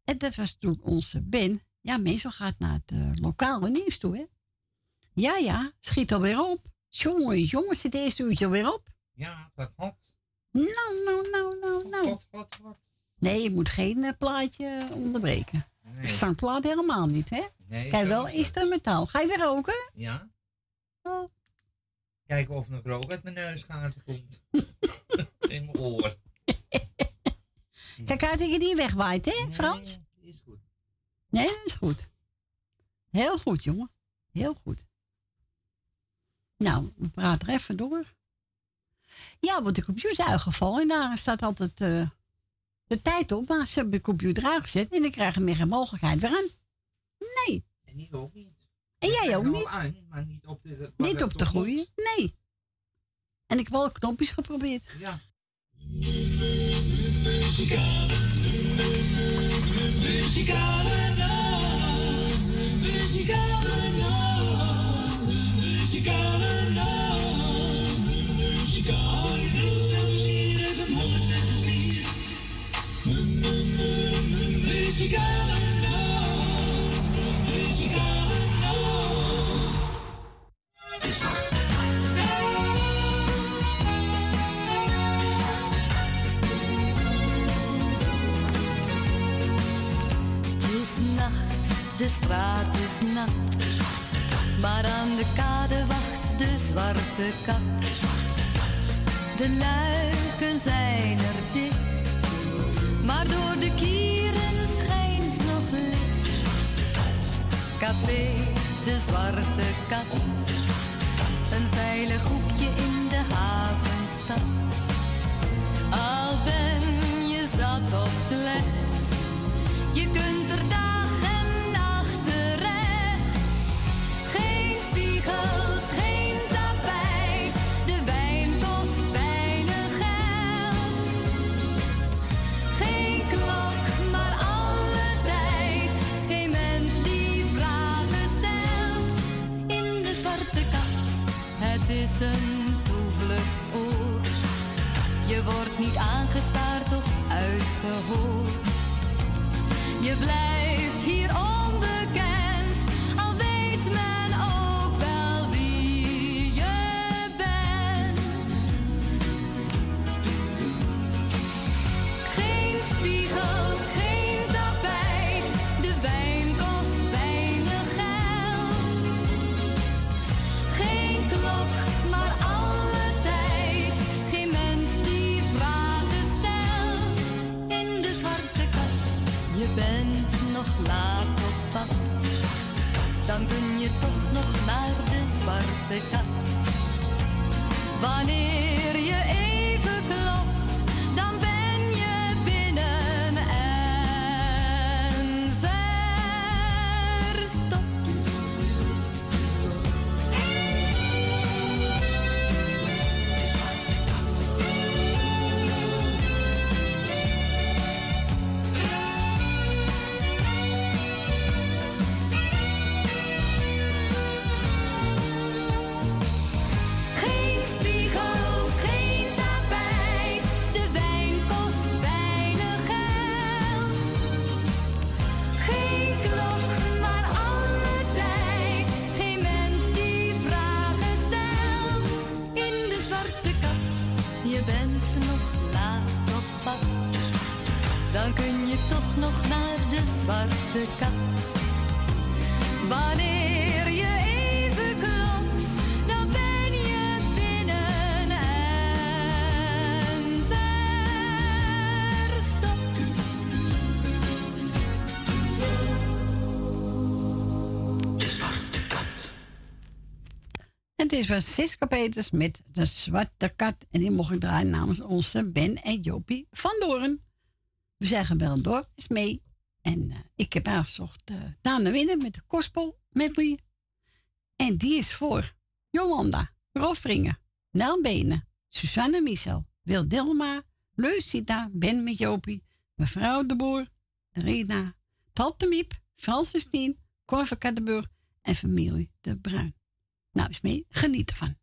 Speaker 2: En dat was toen onze Ben. Ja, meestal gaat naar het eh, lokale nieuws toe, hè? Ja, ja. Schiet alweer op. Jongen, jongens, zit eerste uurtje alweer op.
Speaker 3: Ja, wat hot.
Speaker 2: Nou, nou, nou, nou, nou.
Speaker 3: Wat, wat, wat.
Speaker 2: Nee, je moet geen eh, plaatje onderbreken.
Speaker 3: Nee.
Speaker 2: Zangplaat helemaal niet, hè?
Speaker 3: Nee,
Speaker 2: Kijk, wel instrumentaal. Ga je weer roken?
Speaker 3: Ja.
Speaker 2: Oh.
Speaker 3: Kijken of er nog rook uit mijn neusgaten komt. In mijn oor.
Speaker 2: Kijk uit dat je die wegwaait, hè, Frans?
Speaker 3: Nee, is goed.
Speaker 2: Nee, dat is goed. Heel goed, jongen. Heel goed. Nou, we praten er even door. Ja, want de computer is uitgevallen en daar staat altijd eh, de tijd op. Maar ze hebben de computer uitgezet en dan krijgen we meer geen mogelijkheid weer aan. Nee.
Speaker 3: En niet ook niet.
Speaker 2: En jij ook niet.
Speaker 3: al aan, maar niet op de...
Speaker 2: Niet op de goeie. Nee. En ik heb wel knopjes geprobeerd.
Speaker 3: Ja.
Speaker 1: Muzikale muzikale nacht, muzikale nacht, muzikale Muzikale nacht, muzikale
Speaker 9: de straat is nat. Maar aan de kade wacht de zwarte kat. De luiken zijn er dicht. Maar door de kieren De zwarte kat. Een veilig hoekje in de havenstad. Al ben je zat of slecht. Je kunt er dag uitgehoord. Je blijft hier onbekend, zwarte kat. Wanneer je even klopt,
Speaker 2: is Francisca Peters met de Zwarte Kat. En die mocht ik draaien namens onze Ben en Jopie van Doorn. We zeggen wel door, is mee. En eh, ik heb aangezocht uh, Daan Winnen met de Kospel medley. En die is voor Jolanda, Rolfringen, Nel Benen, Susanne Michel, Wil Dilma, Leusita, Ben met Jopie, mevrouw de Boer, Rina, Tante Miep, Francis Tien, Cor van en familie de Bruin. Nou, eens mee, geniet ervan.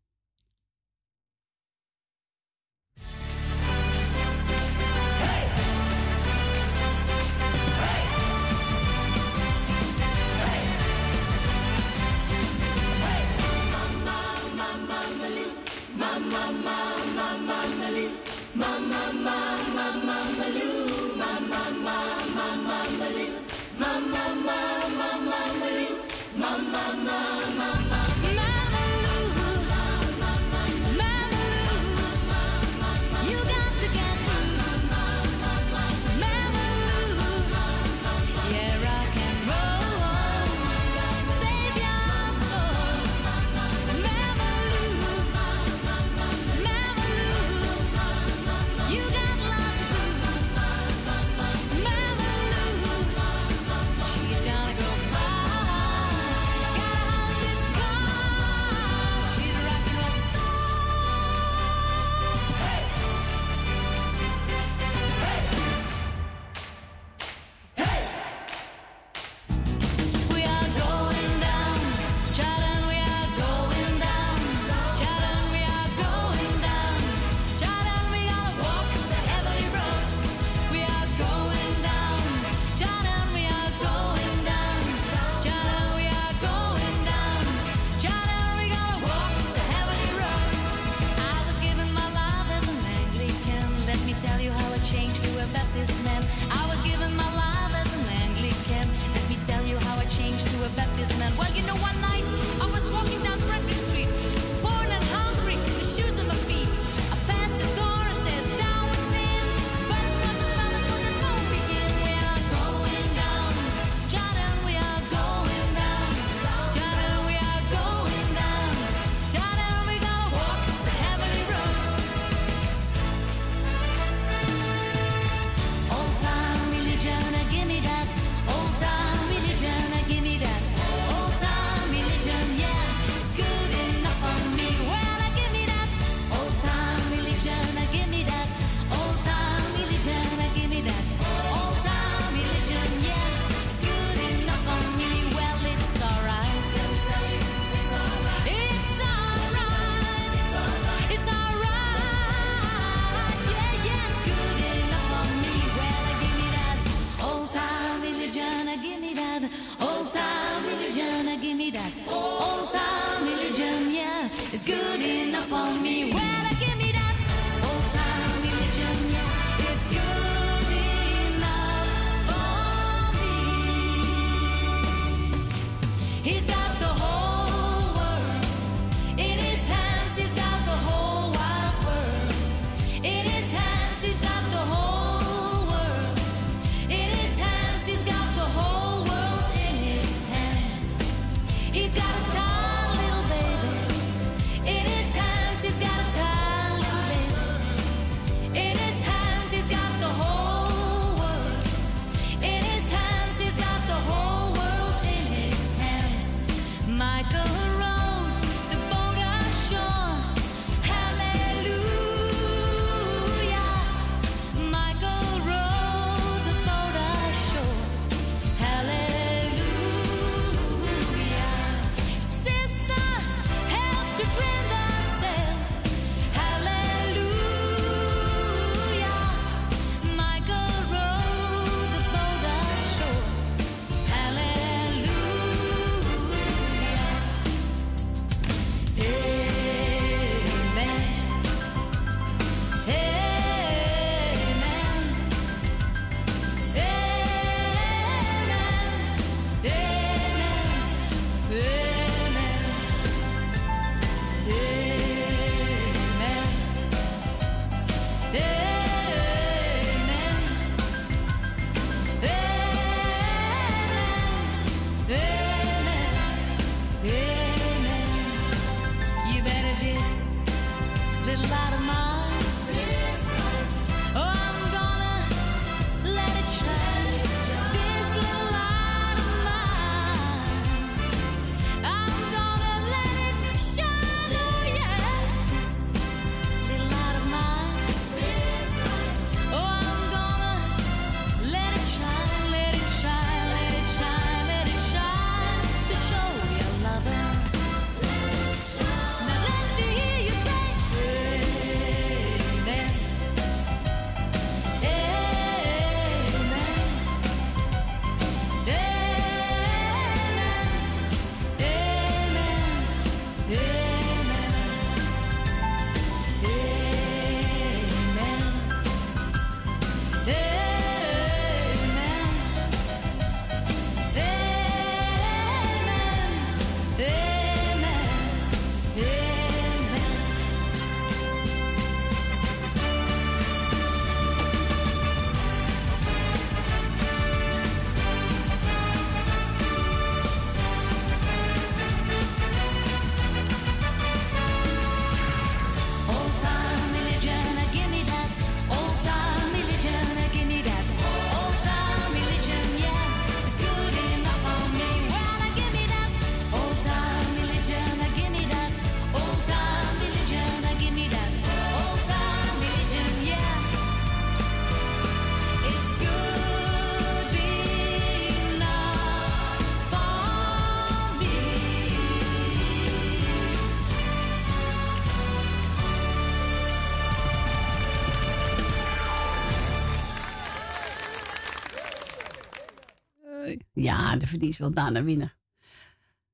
Speaker 16: Ja, de verdient wel daarna winnen.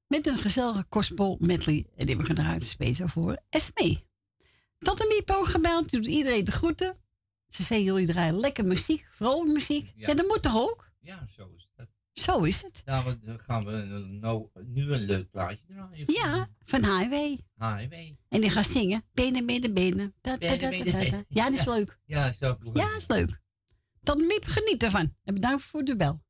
Speaker 16: Met een gezellige gospel medley. En die hebben we gedraaid speciaal voor Esme. Tante Mipo gebeld, doet iedereen de groeten. Ze zei, jullie draaien lekker muziek, vrolijk muziek. Ja,
Speaker 3: Ja.
Speaker 16: dat moet toch ook?
Speaker 3: Ja, zo is het.
Speaker 16: Zo is het.
Speaker 3: Nou, dan gaan we nou, nu een leuk plaatje draaien.
Speaker 16: Ja, van Highway.
Speaker 3: Highway.
Speaker 16: En die gaat zingen. Benen, benen, benen. Da, da, da, da,
Speaker 3: Benen,
Speaker 16: da, da.
Speaker 3: benen.
Speaker 16: Ja, dat is leuk.
Speaker 3: Ja,
Speaker 16: Ja, dat is leuk. Tante Miep, geniet ervan. En bedankt voor de bel.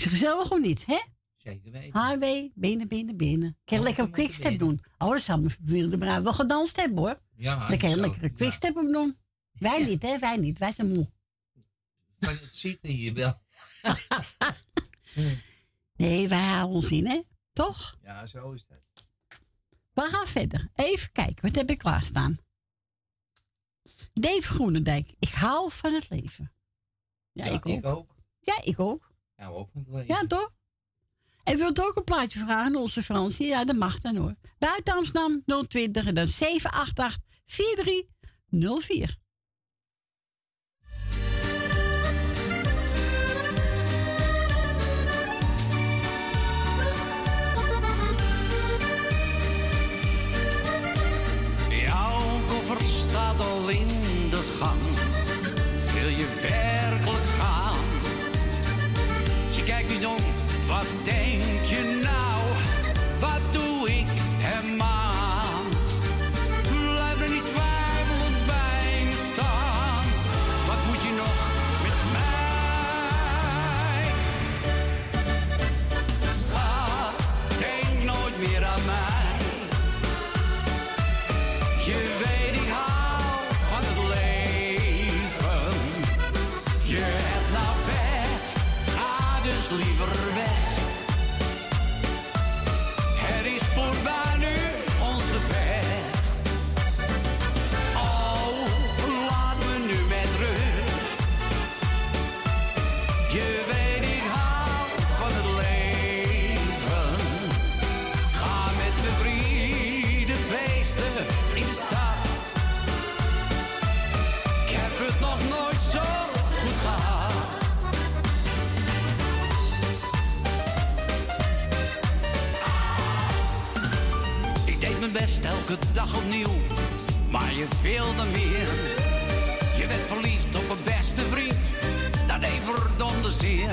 Speaker 16: Is gezellig of niet, hè?
Speaker 3: Zeker weten.
Speaker 16: Highway, benen, benen, benen. Kan je lekker op quickstep doen. Oh, dat zou mijn familie de bruid wel gedanst hebben, hoor.
Speaker 3: Ja,
Speaker 16: Dan kan je lekker een quickstep op doen. Wij niet, hè? Wij niet. Wij zijn moe.
Speaker 3: Maar het ziet er hier wel.
Speaker 16: Nee, wij houden ons in, hè? Toch?
Speaker 3: Ja, zo is dat.
Speaker 16: We gaan verder. Even kijken, wat heb ik klaarstaan? Dave Groenendijk. Ik hou van het leven. Ja, ik, ook.
Speaker 3: ik ook.
Speaker 16: Ja, ik ook.
Speaker 3: Ja, ook.
Speaker 16: Ja, toch? En wilt ook een plaatje vragen aan onze Fransie? Ja, dat mag dan hoor. Buiten Amsterdam 020 en dan 788 4304.
Speaker 17: Elke dag opnieuw. Maar je wilde meer. Je werd verliefd op een beste vriend. Dat deed verdomde zeer.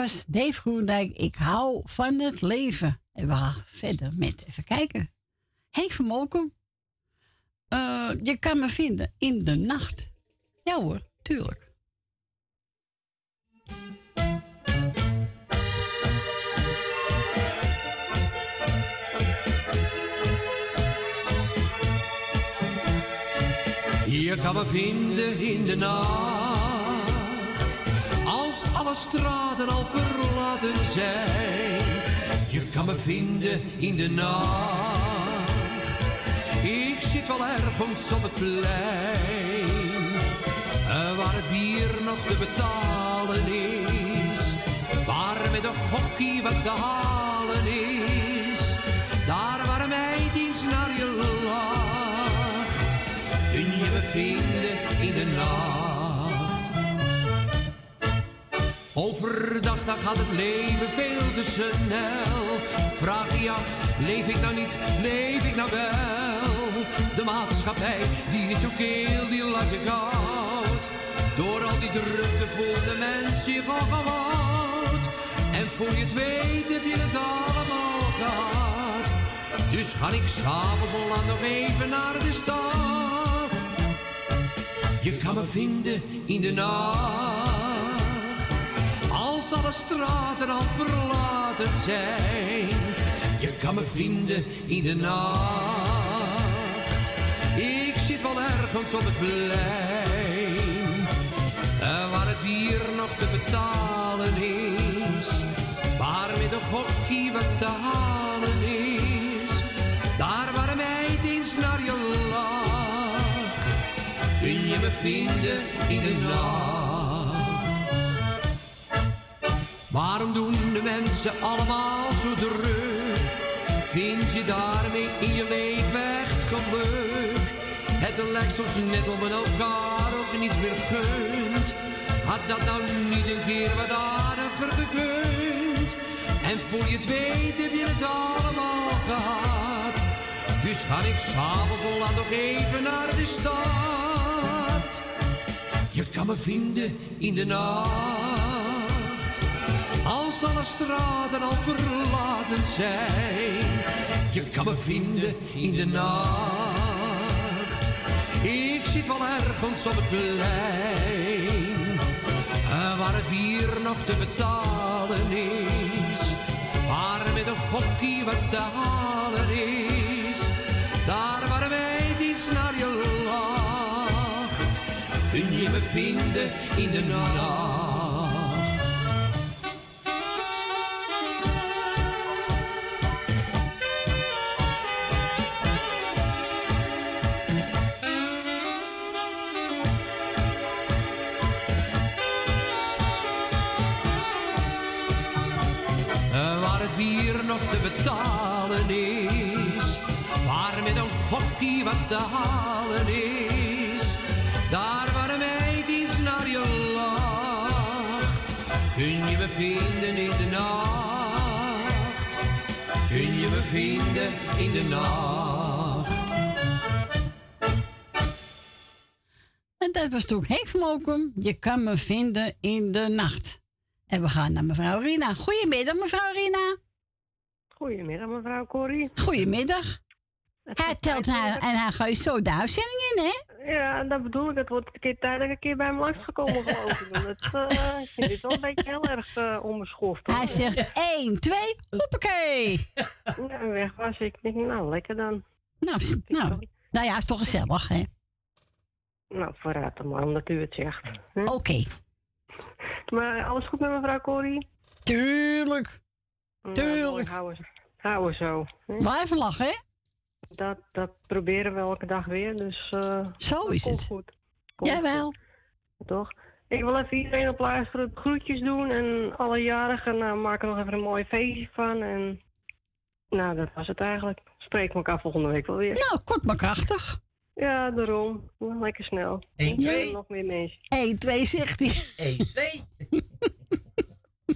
Speaker 2: Was Dave Groendijk. Ik hou van het leven. En we gaan verder met, even kijken. Henk van Molkum. Eh, je kan me vinden in de nacht. Ja hoor, tuurlijk.
Speaker 4: Je kan me vinden in de nacht, alle straten al verlaten zijn. Je kan me vinden in de nacht, ik zit wel ergens op het plein, eh, waar het bier nog te betalen is, waar met een gokkie wat te halen is, daar waar een meid naar je lacht kun je me vinden in de nacht. Overdag dan gaat het leven veel te snel. Vraag je af, leef ik nou niet, leef ik nou wel? De maatschappij, die is zo keel, die laat je koud. Door al die drukte voelt de mens al gewoud. En voor je het weet heb je het allemaal gehad. Dus ga ik s'avonds al laat nog even naar de stad. Je kan me vinden in de nacht. Als alle straten al verlaten zijn. Je kan me vinden in de nacht. Ik zit wel ergens op het plein. eh, Waar het bier nog te betalen is. Waar met een gokkie wat te halen is. Daar waar een meid eens naar je lacht. Kun je me vinden in de nacht. Waarom doen de mensen allemaal zo druk? Vind je daarmee in je leven echt geluk? Het lijkt soms net om en elkaar ook niets meer gunt. Had dat nou niet een keer wat aardiger gekund? En voor je het weet heb je het allemaal gehad. Dus ga ik s'avonds al nog even naar de stad. Je kan me vinden in de nacht. Als alle straten al verlaten zijn. Je kan me vinden in de nacht. Ik zit wel ergens op het plein. Eh, waar het bier nog te betalen is. Waar met een gokkie wat te halen is. Daar waar mij iets naar je lacht. Kun je me vinden in de nacht. Betalen is. Waar met een gokkie wat te halen is. Daar waar meid iets naar je lacht. Kun je me vinden in de nacht. Kun je me vinden in de nacht.
Speaker 2: En dat was toen Henk Mokum. Je kan me vinden in de nacht. En we gaan naar mevrouw Rina. Goedemiddag, mevrouw Rina.
Speaker 18: Goedemiddag, mevrouw Corrie.
Speaker 2: Goedemiddag. Hij telt haar en hij gooit zo de uitzending in, hè?
Speaker 18: Ja, dat bedoel ik. Het wordt een keer tijd dat ik een keer bij hem langsgekomen, geloof ik. Dat, eh, ik vind dit wel een beetje heel erg uh, onbeschoft. hoor.
Speaker 2: Hij zegt 1, 2, hoppakee.
Speaker 18: Ja, en weg was ik. Ik denk, nou, lekker dan.
Speaker 2: Nou, nou, nou ja, is toch gezellig, hè?
Speaker 18: Nou, vooruit dan maar, omdat u het zegt.
Speaker 2: Oké.
Speaker 18: Maar alles goed met mevrouw Corrie?
Speaker 2: Tuurlijk.
Speaker 18: Tuurlijk. houden, we- houden zo. hè?
Speaker 2: Blijven lachen, hè?
Speaker 18: Dat, dat proberen we elke dag weer, dus... eh,
Speaker 2: Zo is het.
Speaker 18: Goed. Komt
Speaker 2: Jawel.
Speaker 18: goed. Toch? Ik wil even iedereen op luisteren, groetjes doen en alle jarigen nou, maken er nog even een mooi feestje van. En nou, dat was het eigenlijk. Spreken we elkaar volgende week wel weer.
Speaker 2: Nou, kort maar krachtig.
Speaker 18: Ja, daarom. Lekker snel.
Speaker 3: Eén,
Speaker 18: En
Speaker 3: twee.
Speaker 18: Nog meer mensen.
Speaker 2: 1, 2, zegt hij.
Speaker 3: 1, 2.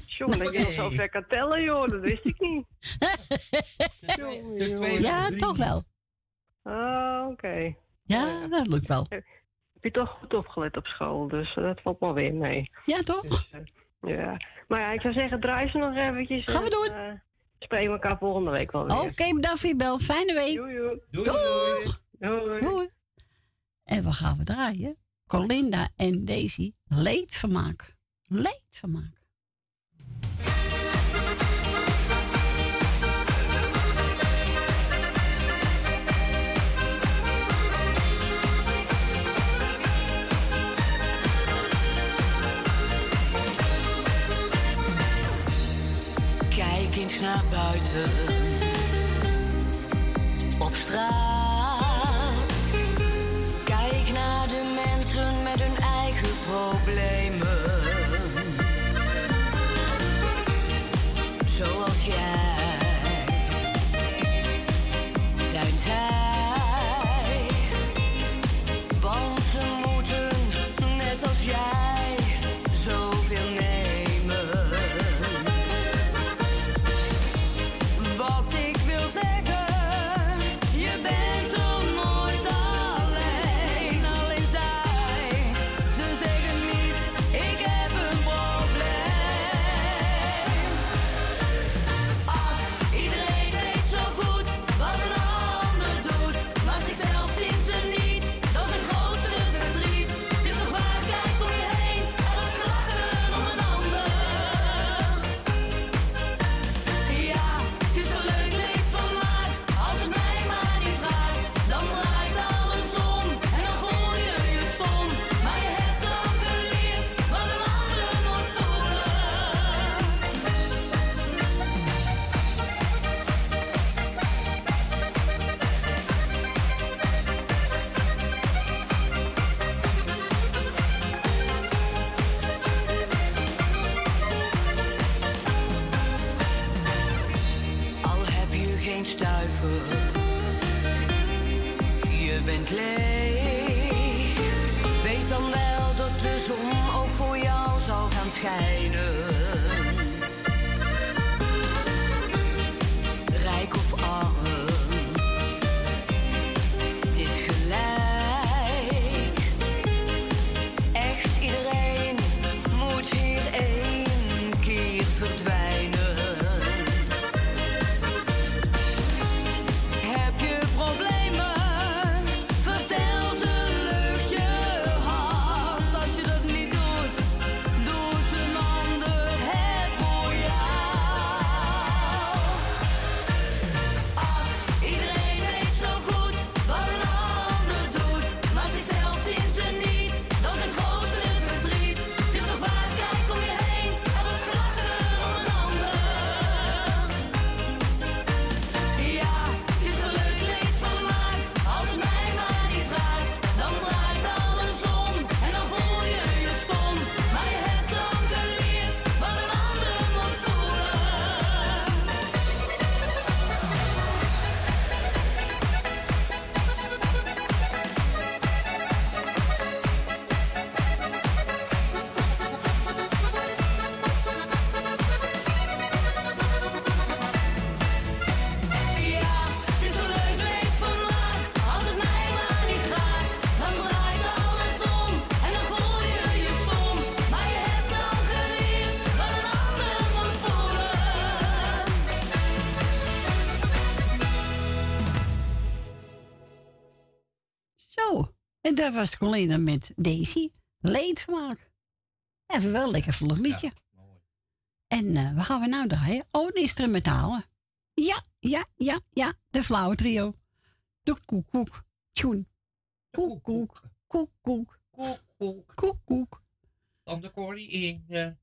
Speaker 18: Jongen, dat je nog zo ver kan tellen, joh. Dat wist ik niet. Jongen, jongen.
Speaker 2: Ja, toch wel.
Speaker 18: Ah, oké.
Speaker 2: Ja, dat lukt wel.
Speaker 18: Heb je toch goed opgelet op school, dus dat valt wel weer mee.
Speaker 2: Ja, toch?
Speaker 18: Ja. Maar ja, ik zou zeggen, draai ze nog eventjes.
Speaker 2: Gaan we doen.
Speaker 18: En, eh, spreken we elkaar volgende week wel weer.
Speaker 2: Oké, bedankt voor je bel. Fijne week.
Speaker 18: Doei, doei.
Speaker 2: Doeg.
Speaker 18: Doei.
Speaker 2: Doei. En we gaan we draaien. Colinda en Daisy. Leedvermaak. Leedvermaak.
Speaker 1: Eens naar buiten. Op straat.
Speaker 2: Was Colina met Daisy. Leedvermaak. Even wel een lekker vlug liedje. en eh wat gaan we nou draaien? Oh, een instrumentaal. Ja, ja, ja, ja. De flauwe trio. De koekoek. Tjoen. Koekoek. Koekoek.
Speaker 3: Koekoek.
Speaker 2: Koekoek.
Speaker 3: Dan de Corrie in de...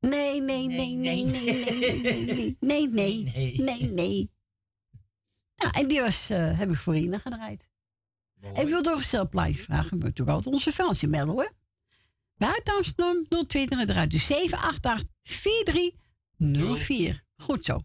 Speaker 2: Nee, nee, nee, nee, nee, nee, nee, nee, nee, nee, nee, nee. Nou, en die was, eh, heb ik voor Ina gedraaid. Ik wil toch een stelplaatje vragen. Moet ook altijd onze Fransie melden hoor. Buiten Amsterdam 020 en eruit. Dus 788 4304. Goed zo.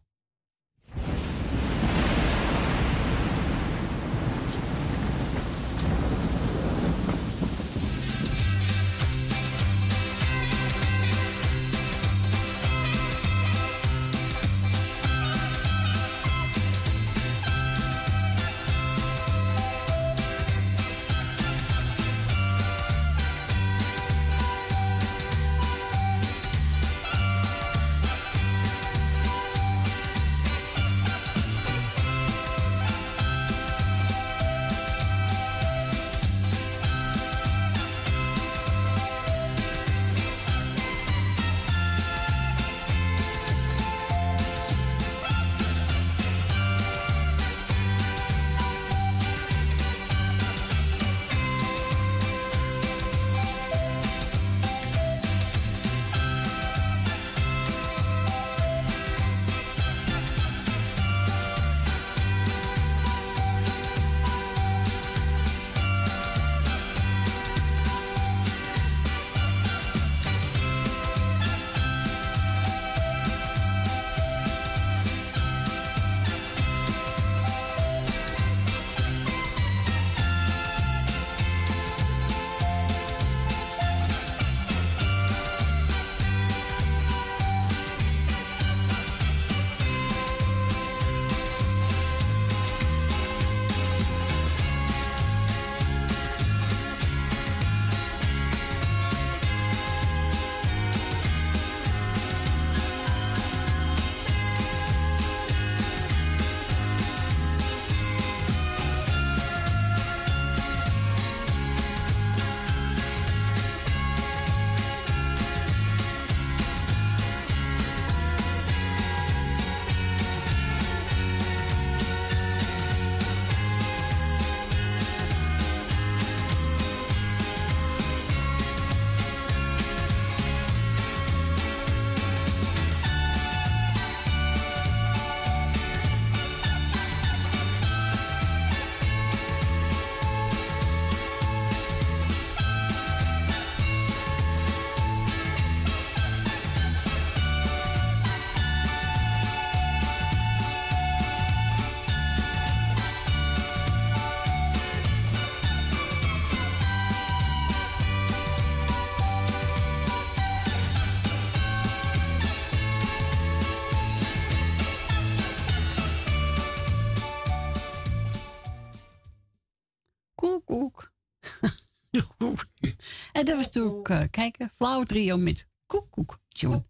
Speaker 2: Dat was toen ook, eh, kijken, flauw trio met koek, koek, tune.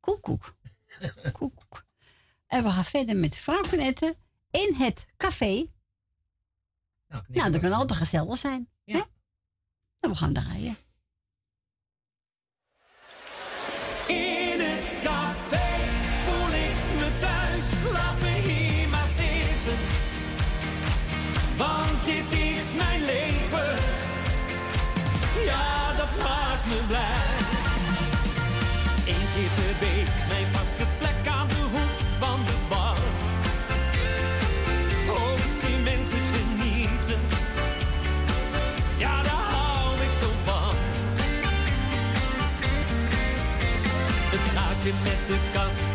Speaker 2: Koek, koek. Koek, koek. En we gaan verder met Frank van Etten in het café. Nou, dat kan altijd gezellig zijn. Ja. En we gaan draaien.
Speaker 5: witte cause.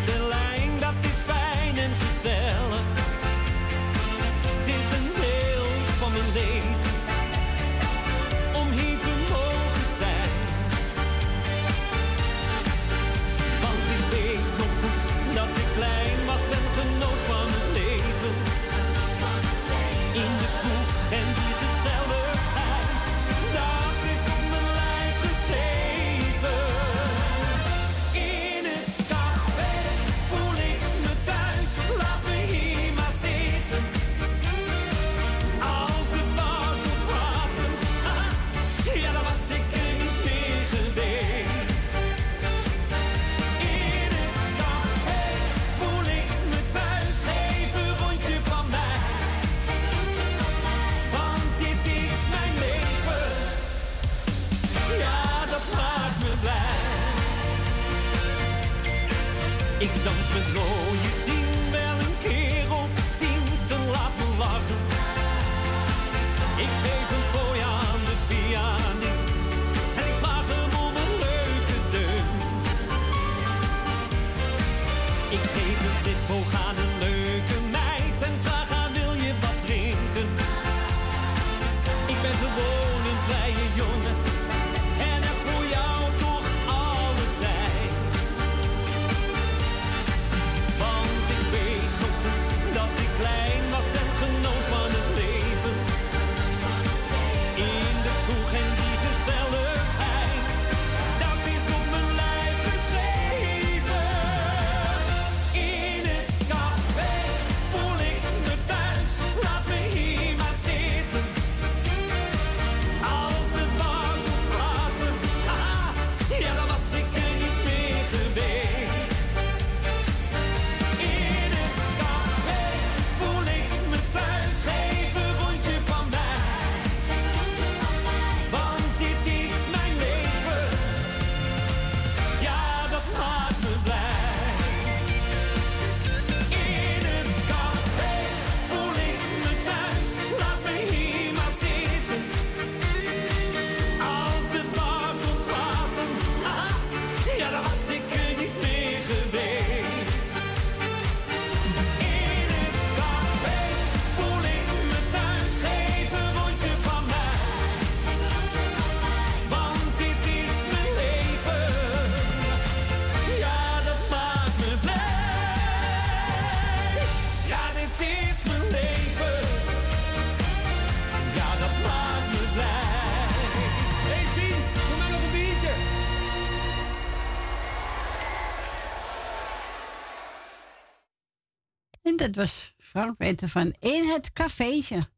Speaker 5: Frank van In het Cafeetje.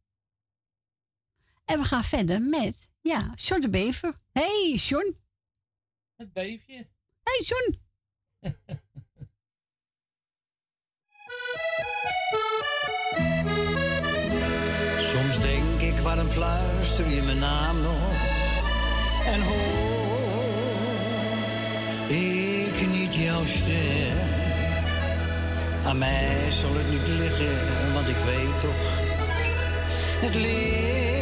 Speaker 5: En we gaan verder met, ja, Sjoen de Bever. hey, Sjoen.
Speaker 3: Het beefje.
Speaker 5: hey, Sjoen.
Speaker 4: Soms denk ik, waarom fluister je mijn naam nog? En hoor ik niet jouw stem? Aan mij zal het niet liggen, want ik weet toch, het ligt.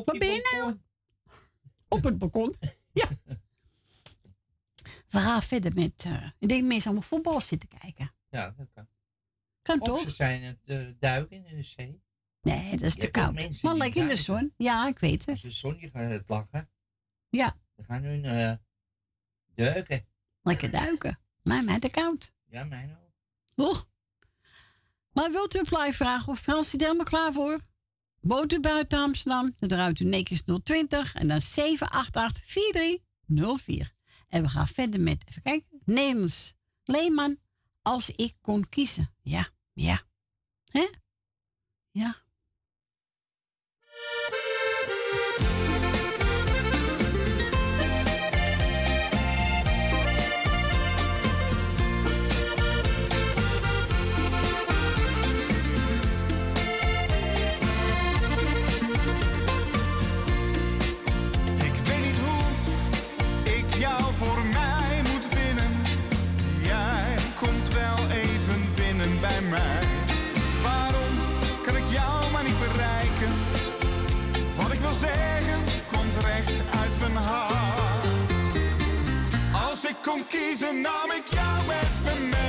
Speaker 4: Op je
Speaker 3: ben je nou? Op
Speaker 2: het balkon. Ja. We gaan verder met... eh, ik denk mensen allemaal voetbal zitten kijken.
Speaker 3: Ja, dat kan.
Speaker 2: Kan
Speaker 3: of
Speaker 2: toch?
Speaker 3: ze zijn het eh, duiken in de zee.
Speaker 2: Nee, dat is
Speaker 3: Je
Speaker 2: te koud. Maar lekker in de zon. Ja, ik weet het.
Speaker 3: Als de zon, je gaat het lachen.
Speaker 2: Ja,
Speaker 3: We gaan nu eh duiken.
Speaker 2: lekker duiken. Maar mij te koud.
Speaker 3: Ja, mijn ook.
Speaker 2: Oeh. Maar wilt u een fly vragen of Frans is helemaal klaar voor? Woont u buiten Amsterdam? Dan draait u netjes 020 en dan 788 4304. En we gaan verder met, even kijken, Nederlands. Leeman, als ik kon kiezen. Ja, ja. Hè? Ja.
Speaker 11: Kon kiezen nam ik jou met me mee.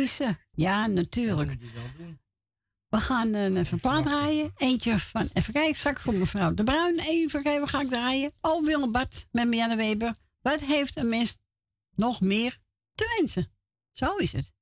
Speaker 11: Kiezen.
Speaker 2: Ja, natuurlijk. We gaan een even een plaat draaien. Eentje van, even kijken, straks voor mevrouw De Bruin. Even kijken, ga ik draaien. Al Bart met Marianne Weber. Wat heeft een mens nog meer te wensen? Zo is het.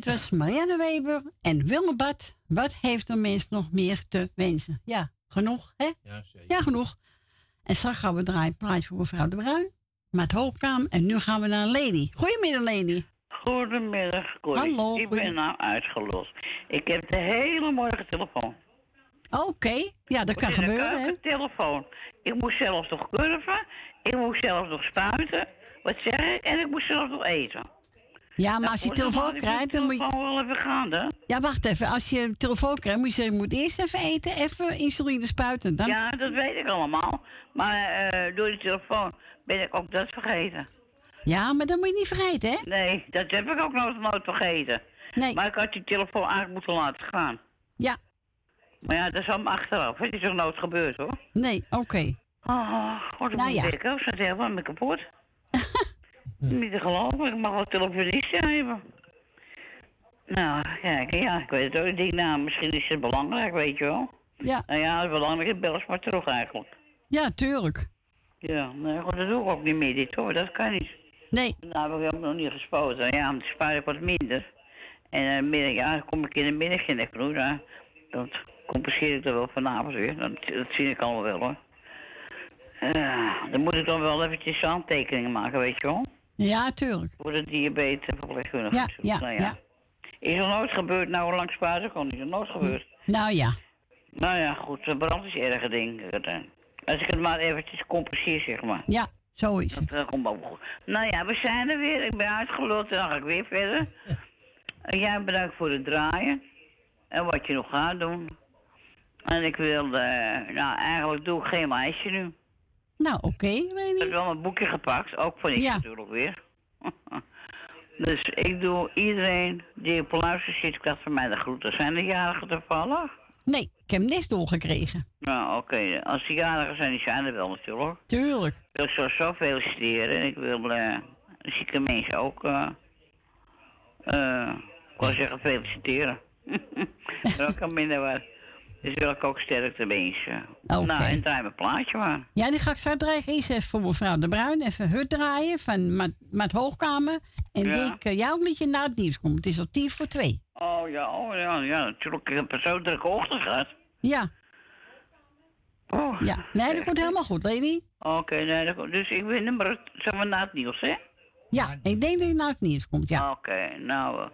Speaker 2: Dit was Marianne Weber en Wilma Bad. Wat heeft een mens nog meer te wensen? Ja, genoeg, hè?
Speaker 3: Ja, zeker.
Speaker 2: Ja, genoeg. En straks gaan we draaien plaatje voor mevrouw De Bruin. Met hoogkamer. En nu gaan we naar Lady. Goedemiddag, Lady.
Speaker 19: Goedemiddag, Corrie.
Speaker 2: Hallo,
Speaker 19: Ik
Speaker 2: goeie-
Speaker 19: ben nou uitgelost. Ik heb de hele morgen telefoon.
Speaker 2: Oké, ja, dat kan gebeuren, hè?
Speaker 19: telefoon. Ik moest zelfs nog curven. Ik moest zelfs nog spuiten. Wat zeg ik? En ik moest zelfs nog eten.
Speaker 2: Ja, maar als je
Speaker 19: je
Speaker 2: telefoon krijgt, dan moet je...
Speaker 19: wel even gaan, hè?
Speaker 2: Ja, wacht even. Als je een telefoon krijgt, moet je zeggen, je moet eerst even eten, even insuline spuiten. Dan...
Speaker 19: Ja, dat weet ik allemaal. Maar eh, door die telefoon ben ik ook dat vergeten.
Speaker 2: Ja, maar dat moet je niet vergeten, hè?
Speaker 19: Nee, dat heb ik ook nooit, nooit vergeten.
Speaker 2: Nee.
Speaker 19: Maar ik had die telefoon eigenlijk moeten laten gaan.
Speaker 2: Ja.
Speaker 19: Maar ja, dat is allemaal achteraf. Het is ook nooit gebeurd, hoor.
Speaker 2: Nee, oké.
Speaker 19: Oh, god, ik
Speaker 2: Nou ja.
Speaker 19: Ze zijn helemaal kapot. Niet te geloven, ik mag wel telefonisten hebben. Nou, kijk, ja, ik weet het ook. Ik denk, nou, misschien is het belangrijk, weet je wel.
Speaker 2: Ja.
Speaker 19: Nou ja, het belangrijke bel eens maar terug eigenlijk.
Speaker 2: Ja, tuurlijk.
Speaker 19: Ja, nee, goed, dat doe ik ook niet meer dit hoor, dat kan niet.
Speaker 2: Nee.
Speaker 19: Nou, we hebben nog niet gespoten. Ja, dan spaar ik wat minder. En uh, middag, ja, dan kom ik in de middag in de. Ja, dat compenseer ik er wel vanavond weer. Dat, dat zie ik allemaal wel hoor. Uh, dan moet ik dan wel eventjes aantekeningen maken, weet je wel.
Speaker 2: Ja, tuurlijk.
Speaker 19: Voor de diabetes verpleegkundige.
Speaker 2: Ja, ja,
Speaker 19: nou,
Speaker 2: ja.
Speaker 19: Is er nooit gebeurd, nou hoe lang spuiten kan, is er nooit gebeurd.
Speaker 2: Nou ja.
Speaker 19: Nou ja, goed, brand is erg ding. Als ik het maar eventjes compenseer, zeg maar.
Speaker 2: Ja, zo is het.
Speaker 19: Dat eh, komt ook goed. Nou ja, we zijn er weer. Ik ben uitgeluld en dan ga ik weer verder. En jij bedankt voor het draaien. En wat je nog gaat doen. En ik wil, eh, nou eigenlijk doe ik geen lijstje nu.
Speaker 2: Nou, oké,
Speaker 19: Ik heb wel een boekje gepakt, ook voor
Speaker 2: Ja.
Speaker 19: natuurlijk weer. dus ik doe iedereen die op luister zit, krijgt van mij de groeten. Zijn de jarigen toevallig?
Speaker 2: Nee, ik heb niks doorgekregen.
Speaker 19: Nou, oké. Als die jarigen zijn, die zijn er wel natuurlijk.
Speaker 2: Tuurlijk.
Speaker 19: Ik wil sowieso feliciteren. En ik wil eh zieke mensen ook, eh eh, ik wil zeggen feliciteren. dat kan minder wat. Dus wil ik ook sterkte wensen.
Speaker 2: Oké.
Speaker 19: Nou, en draai mijn plaatje maar.
Speaker 2: Ja, die ga ik straks draaien. Eerst even voor mevrouw De Bruin. Even hut draaien van Maat Hoogkamer. En
Speaker 19: Ja.
Speaker 2: denk uh, jou een beetje naar het nieuws komt. Het is al tien voor twee.
Speaker 19: Oh ja, oh ja, ja, natuurlijk. Ik heb een zo drukke ochtend gehad.
Speaker 2: Ja.
Speaker 19: Oh.
Speaker 2: Ja, nee, dat komt helemaal goed, Lady.
Speaker 19: Oké, nee, dat komt- dus ik ben nummer, zeg maar, na het nieuws, hè?
Speaker 2: Ja, ik denk dat je naar het nieuws komt, ja.
Speaker 19: Oké, nou, eh,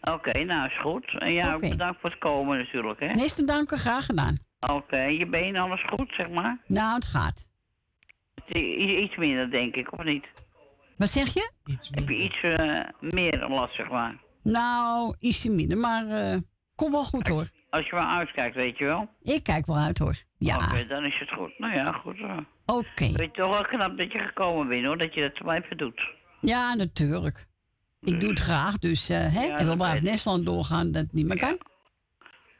Speaker 19: oké, nou is goed. En ja, ook
Speaker 2: Oké.
Speaker 19: bedankt voor het komen natuurlijk, hè?
Speaker 2: Niks te danken, graag gedaan.
Speaker 19: Oké, je been alles goed, zeg maar?
Speaker 2: Nou, het gaat.
Speaker 19: Iets minder, denk ik, of niet?
Speaker 2: Wat zeg je?
Speaker 19: Heb je iets eh, meer last, zeg maar?
Speaker 2: Nou, ietsje minder, maar eh kom wel goed hoor.
Speaker 19: Als je maar uitkijkt, weet je wel?
Speaker 2: Ik kijk wel uit hoor. Ja.
Speaker 19: Oké, dan is het goed. Nou ja, goed.
Speaker 2: Oké.
Speaker 19: Weet je toch wel knap dat je gekomen bent, hoor. Dat je dat zo even doet.
Speaker 2: Ja, natuurlijk. Ik doe het graag, dus eh hè?
Speaker 19: Ja,
Speaker 2: en we blijven. Nestland doorgaan dat het niet meer kan.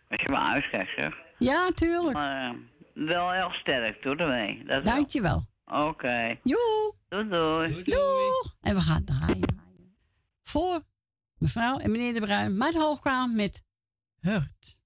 Speaker 19: Als je maar uitkijkt, zeg.
Speaker 2: Ja, tuurlijk.
Speaker 19: Maar eh, wel heel sterk, doe ermee. Dat wel.
Speaker 2: Dankjewel.
Speaker 19: Oké.
Speaker 2: Joe.
Speaker 19: Doei, doei.
Speaker 2: Doeg. En we gaan draaien. Voor mevrouw en meneer De Bruin, met hoogkamer met Hurt.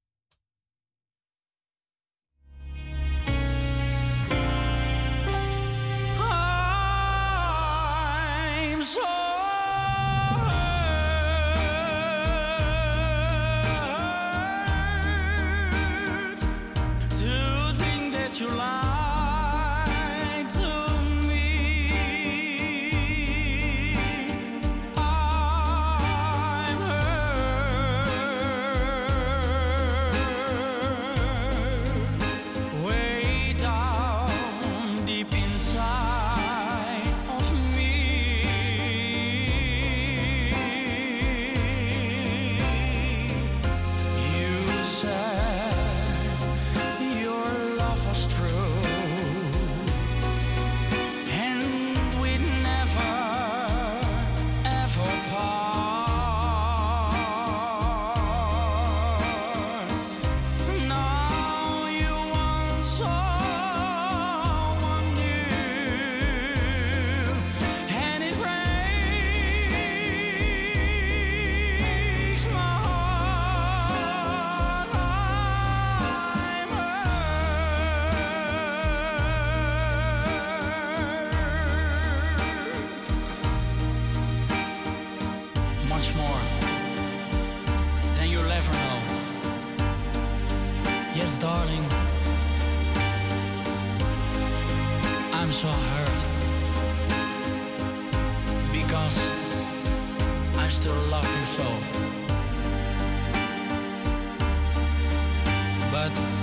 Speaker 1: I'm so hurt.
Speaker 8: Because I still love you so. But,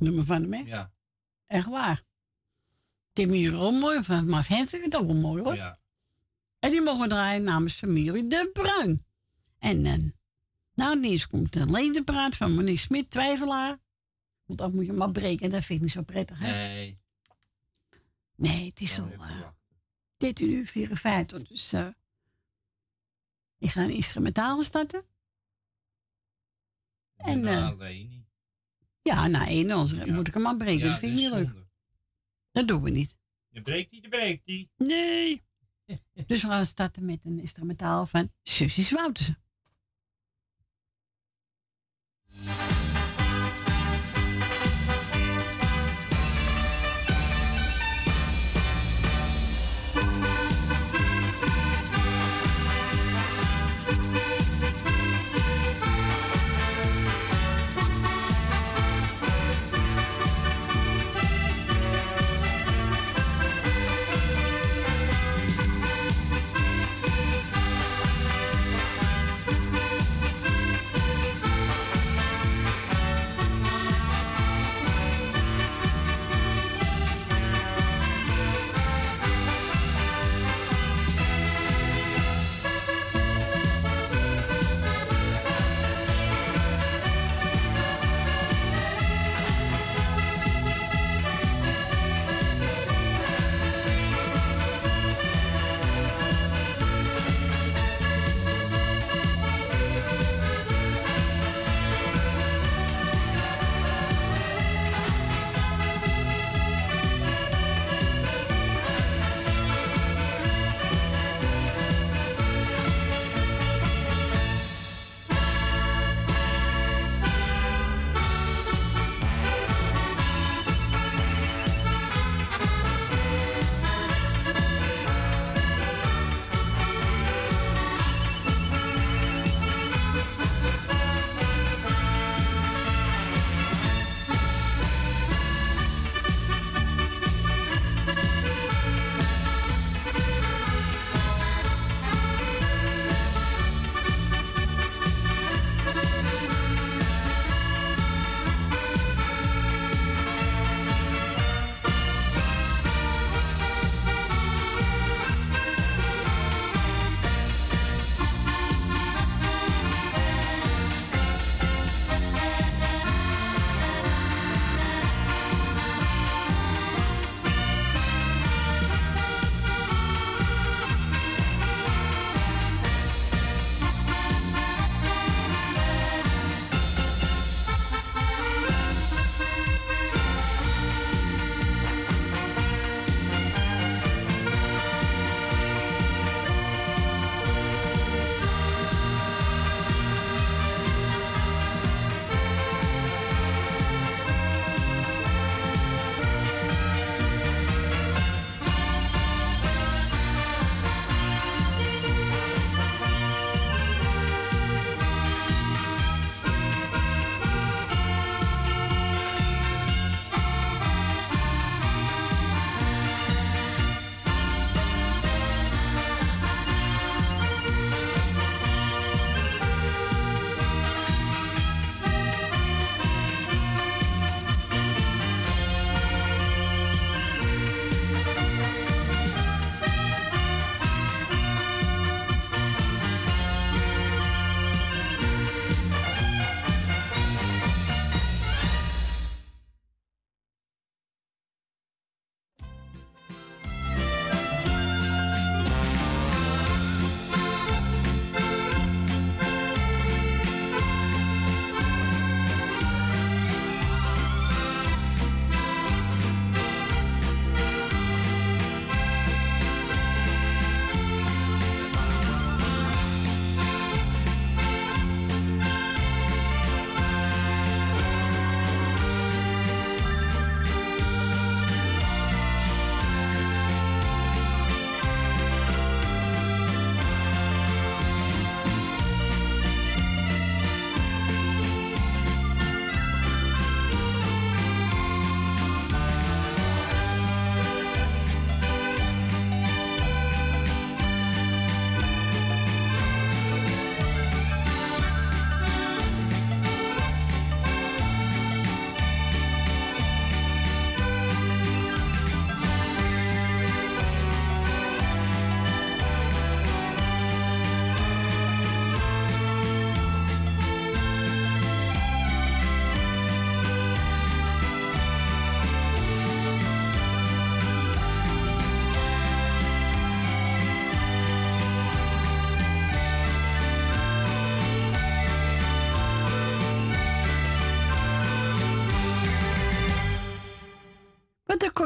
Speaker 2: een prachtnummer van hem, hè?
Speaker 3: Ja.
Speaker 2: Echt waar. Timmy is ook mooi, van- maar Hen vind ik het ook wel mooi, hoor.
Speaker 3: Ja.
Speaker 2: En die mogen draaien namens familie De Bruin. En eh, nou, ineens komt alleen de praat van meneer Smit, twijfelaar. Want dan moet je maar breken, dat vind ik niet zo prettig, hè?
Speaker 3: Nee.
Speaker 2: Nee, het is al uh, 13 uur 54, dus eh ik ga een instrumentaal starten. En eh,
Speaker 3: niet.
Speaker 2: Ja, na één anders moet ik hem afbreken,
Speaker 3: Ja,
Speaker 2: dat vind ik niet leuk. Dat doen we niet.
Speaker 3: Je breekt die, je breekt die.
Speaker 2: Nee. dus we gaan starten met een instrumentaal van Susie Woutersen.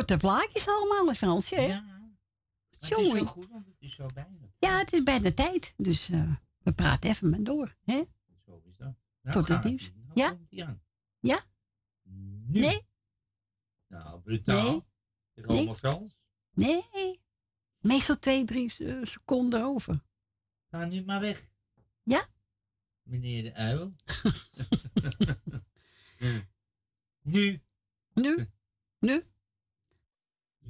Speaker 9: Korte plaatjes allemaal, Fransje, hè?
Speaker 3: Maar het is zo goed, want het is zo bijna.
Speaker 9: Ja, het is bijna tijd. Dus eh, we praten even maar door, hè?
Speaker 3: Zo is dat. Nou,
Speaker 9: Tot het nieuws.
Speaker 3: Nou
Speaker 9: Ja?
Speaker 3: aan.
Speaker 9: Ja?
Speaker 3: Nu.
Speaker 9: Nee?
Speaker 3: Nou, brutaal.
Speaker 9: Nee.
Speaker 3: Rome
Speaker 9: Nee.
Speaker 3: Frans.
Speaker 9: Nee. Meestal twee, drie eh, seconden over.
Speaker 3: Ga nu maar weg.
Speaker 9: Ja?
Speaker 3: Meneer de uil. nu.
Speaker 9: Nu? Nu?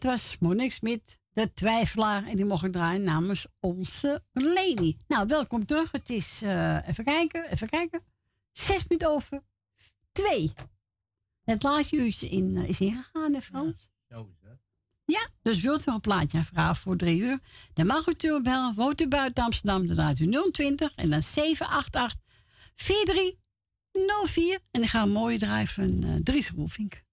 Speaker 2: dat
Speaker 9: was Monique Smit, de twijfelaar. En die mocht ik draaien namens onze Lady. Nou, welkom terug. Het is, eh, even kijken, even kijken. Zes minuten over twee. Het laatste uurtje in, eh, is ingegaan, hè Frans?
Speaker 3: Zo is dat.
Speaker 9: Ja, dus wilt u een plaatje aanvragen voor drie uur? Dan mag u natuurlijk bellen. Woont u buiten Amsterdam, dan draait u 020 en dan 788 4304. En dan gaan we mooi draaien van uh, Dries Roelvink.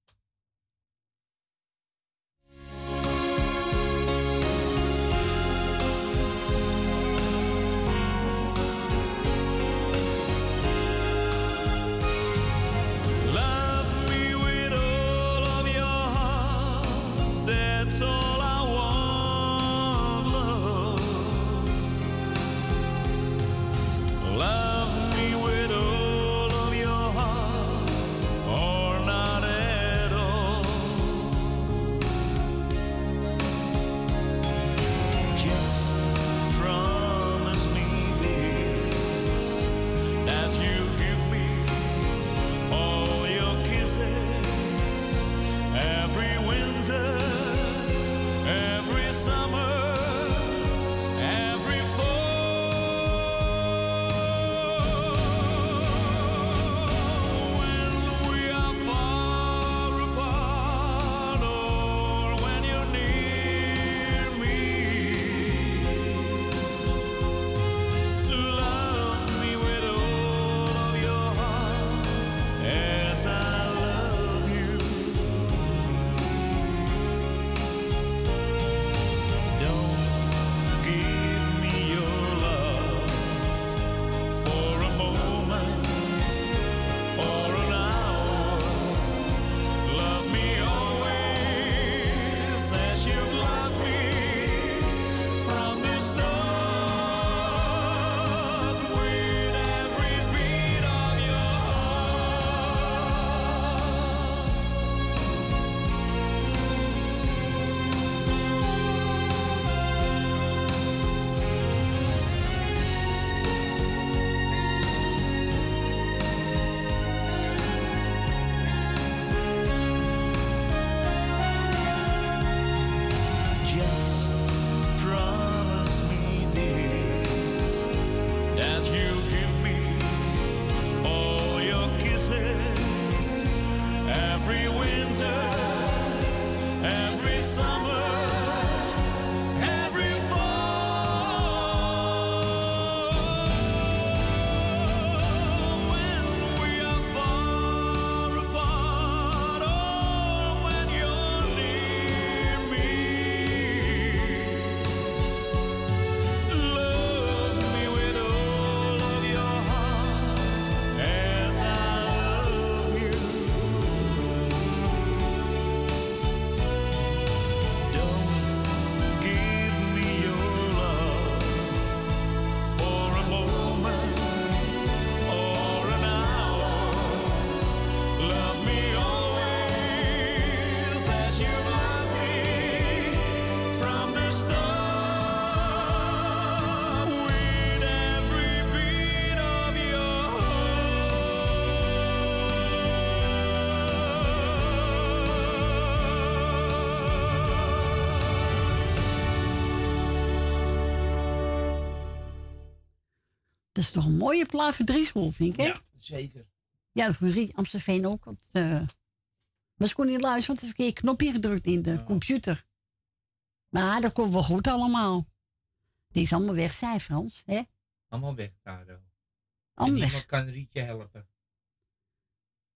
Speaker 2: Dat is toch een mooie plaat voor Driesel, vind ik, hè?
Speaker 3: Ja, zeker.
Speaker 2: Ja, voor Riet Amstelveen ook. Want, eh maar ze kon niet luisteren, want er is een verkeerd knopje gedrukt in de computer. Maar dat komt wel goed allemaal. Die is allemaal weg, zei Frans, hè?
Speaker 3: Allemaal weg, Tado. En
Speaker 2: Allemaal
Speaker 3: niemand
Speaker 2: weg.
Speaker 3: kan Rietje helpen.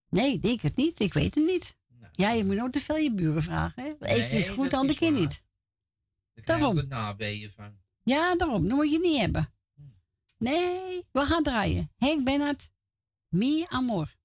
Speaker 2: Nee, ik denk het niet. Ik weet het niet. Ja, je moet nooit te veel je buren vragen, hè?
Speaker 3: Nee,
Speaker 2: Eén is goed, ander keer niet.
Speaker 3: Daar
Speaker 2: Daarom.
Speaker 3: altijd nabeeën van.
Speaker 2: Ja, daarom. Dat moet je niet hebben. Nee, we gaan draaien. Henk Bennett, Mi Amor.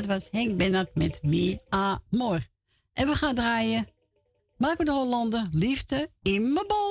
Speaker 11: Dat
Speaker 2: was Henk Bennett met Mi Amor. En we gaan draaien. Marco de Hollander,
Speaker 20: liefde in mijn bol.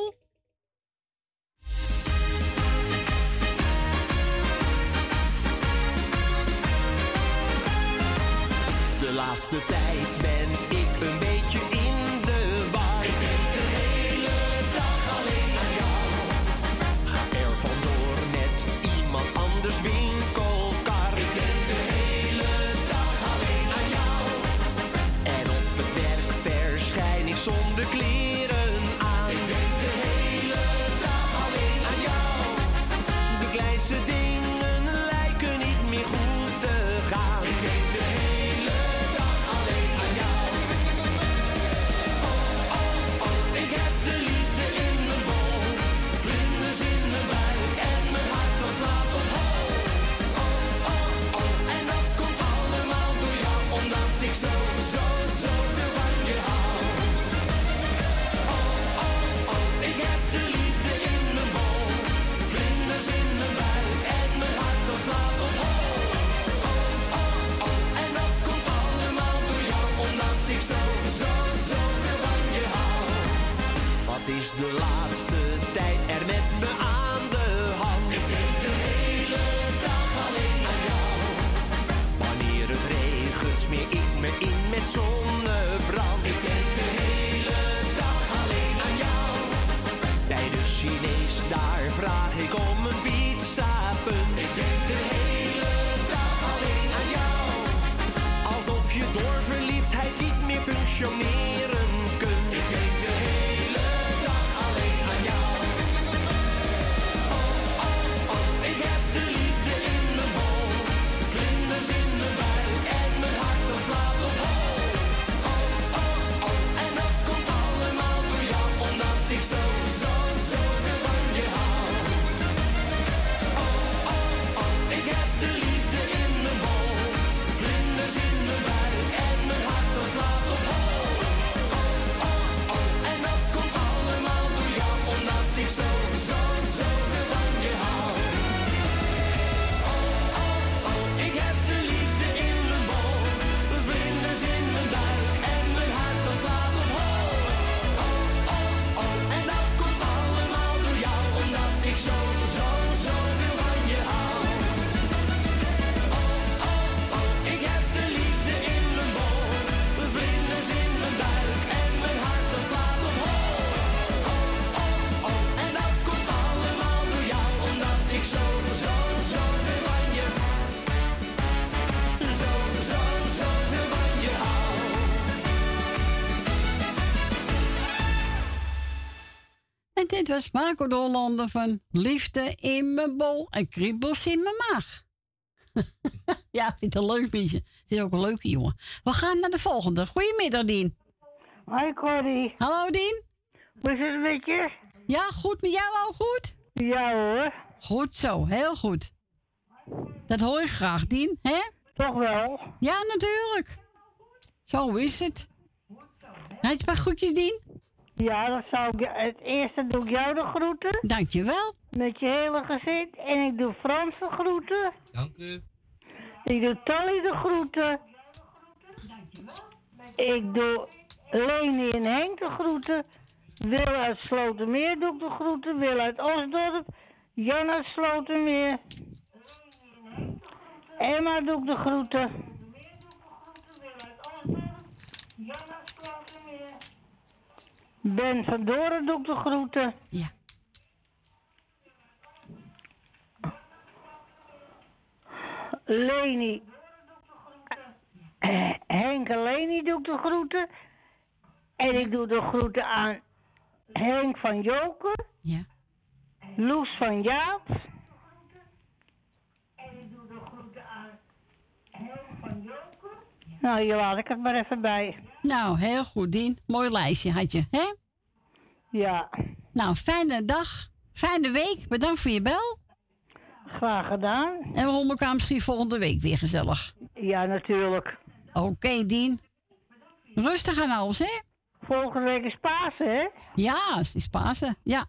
Speaker 20: De
Speaker 2: Hollander van Liefde in mijn bol en kriebels in mijn maag. ja, ik vind het een leuk liedje. Het is ook een leuke jongen. We gaan naar de volgende. Goedemiddag, Dien.
Speaker 12: Hoi, Corrie.
Speaker 2: Hallo, Dien.
Speaker 12: Hoe is het met je?
Speaker 2: Ja, goed. Met jou ook goed?
Speaker 12: Ja hoor.
Speaker 2: Goed zo, heel goed. Dat hoor ik graag, Dien, hè?
Speaker 12: Toch wel?
Speaker 2: Ja, natuurlijk. Zo is het. Heb je een paar groetjes, Dien?
Speaker 12: Ja, dat zou ik, het eerste doe ik jou de groeten.
Speaker 2: Dankjewel.
Speaker 12: Met je hele gezin. En ik doe Frans de groeten.
Speaker 3: Dank u.
Speaker 12: Ik doe Tolly de groeten. Ik doe Leni en Henk de groeten. Wil uit Slotermeer doe ik de groeten. Wil uit Osdorp. Jan uit Slotermeer. Emma doe ik de groeten. Ben van Doren doe ik de groeten.
Speaker 2: Ja.
Speaker 12: Leni. Eh, Henk en Leni doe ik de groeten. En ik doe de groeten aan Henk van Joker.
Speaker 2: Ja.
Speaker 12: Loes van Jaap. Nou, hier laat ik het maar even bij.
Speaker 2: Nou, heel goed, Dien. Mooi lijstje had je, hè?
Speaker 12: Ja.
Speaker 2: Nou, fijne dag. Fijne week. Bedankt voor je bel.
Speaker 12: Graag gedaan.
Speaker 2: En we horen elkaar misschien volgende week weer gezellig.
Speaker 12: Ja, natuurlijk.
Speaker 2: Oké, Dien. Rustig aan alles, hè?
Speaker 12: Volgende week is Pasen, hè?
Speaker 2: Ja, het is Pasen. Ja.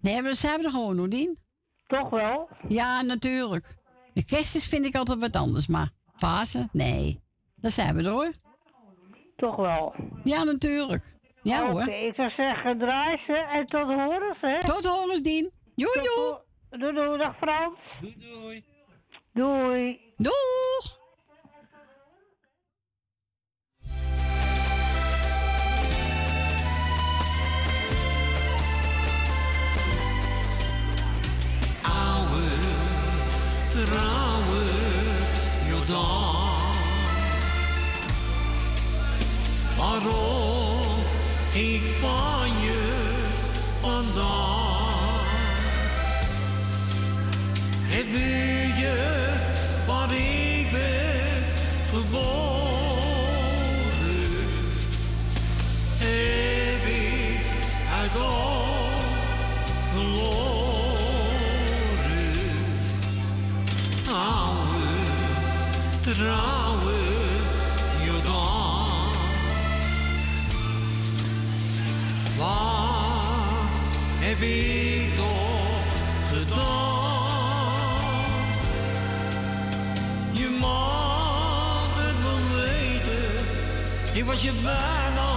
Speaker 2: Nee, maar dat zijn we er gewoon, hoor, Dien.
Speaker 12: Toch wel?
Speaker 2: Ja, natuurlijk. De kerstmis vind ik altijd wat anders, maar Pasen? Nee. Daar zijn we er, hoor.
Speaker 12: Toch wel?
Speaker 2: Ja, natuurlijk. Ja,
Speaker 12: Oké,
Speaker 2: hoor.
Speaker 12: ik zou zeggen, draai ze en tot horens, hè?
Speaker 2: Tot horens, Dien. Joe, joe.
Speaker 12: Doei, doei, dag Frans.
Speaker 3: Doei, doei.
Speaker 12: Doei.
Speaker 2: Doeg.
Speaker 4: Var ol heb ik toch gedaan? Je mag het wel weten, je was je bijna.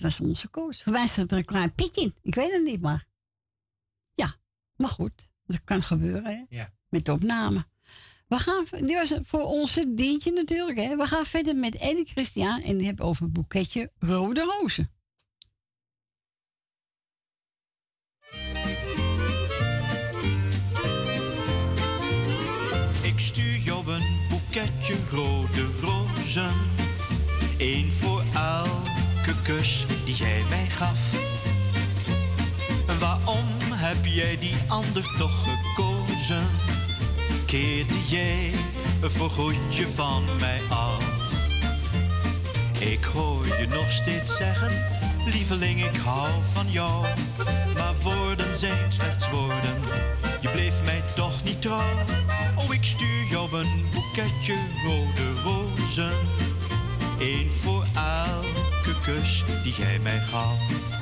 Speaker 4: was
Speaker 2: onze koos Voor mij er een klein pitje Ik weet het niet, maar... Ja, maar goed. Dat kan gebeuren, hè?
Speaker 3: Ja.
Speaker 2: Met de opname. We gaan, die was voor onze dientje natuurlijk, hè? We gaan verder met Eddie Christian en die hebben over een boeketje rode rozen.
Speaker 14: Ik stuur jou een boeketje rode rozen. Eén voor die jij mij gaf. Waarom heb jij die ander toch gekozen? Keerde jij een voorgoedje van mij af? Ik hoor je nog steeds zeggen, lieveling, ik hou van jou. Maar woorden zijn slechts woorden, je bleef mij toch niet trouw. Oh, ik stuur jou een boeketje rode rozen. Eén voor elke kus die jij mij gaf.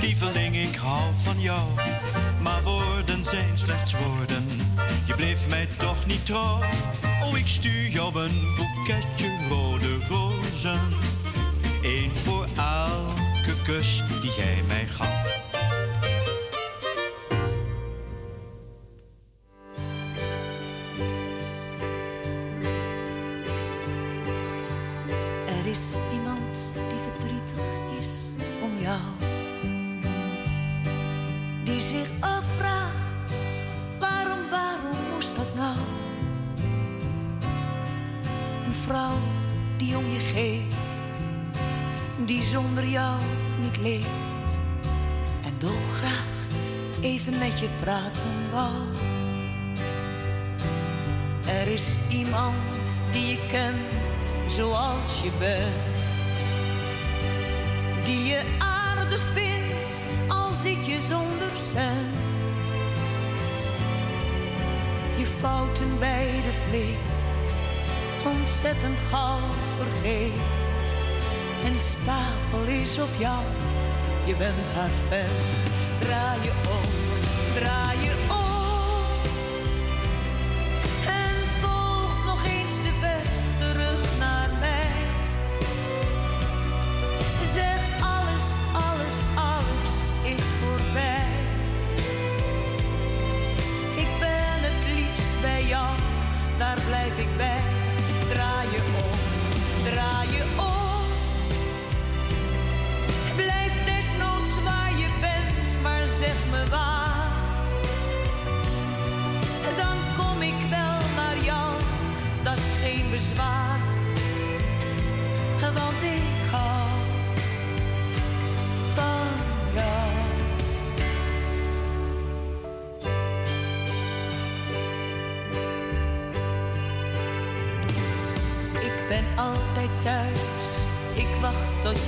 Speaker 14: Lieveling, ik hou van jou. Maar woorden zijn slechts woorden, je bleef mij toch niet trouw. Oh, ik stuur jou een boeketje
Speaker 9: iemand die je kent zoals je bent. Die je aardig vindt als ik je zonder cent. Je fouten bij de vleet ontzettend gauw vergeet. En stapel is op jou, je bent haar vent. Draai je om, draai je om.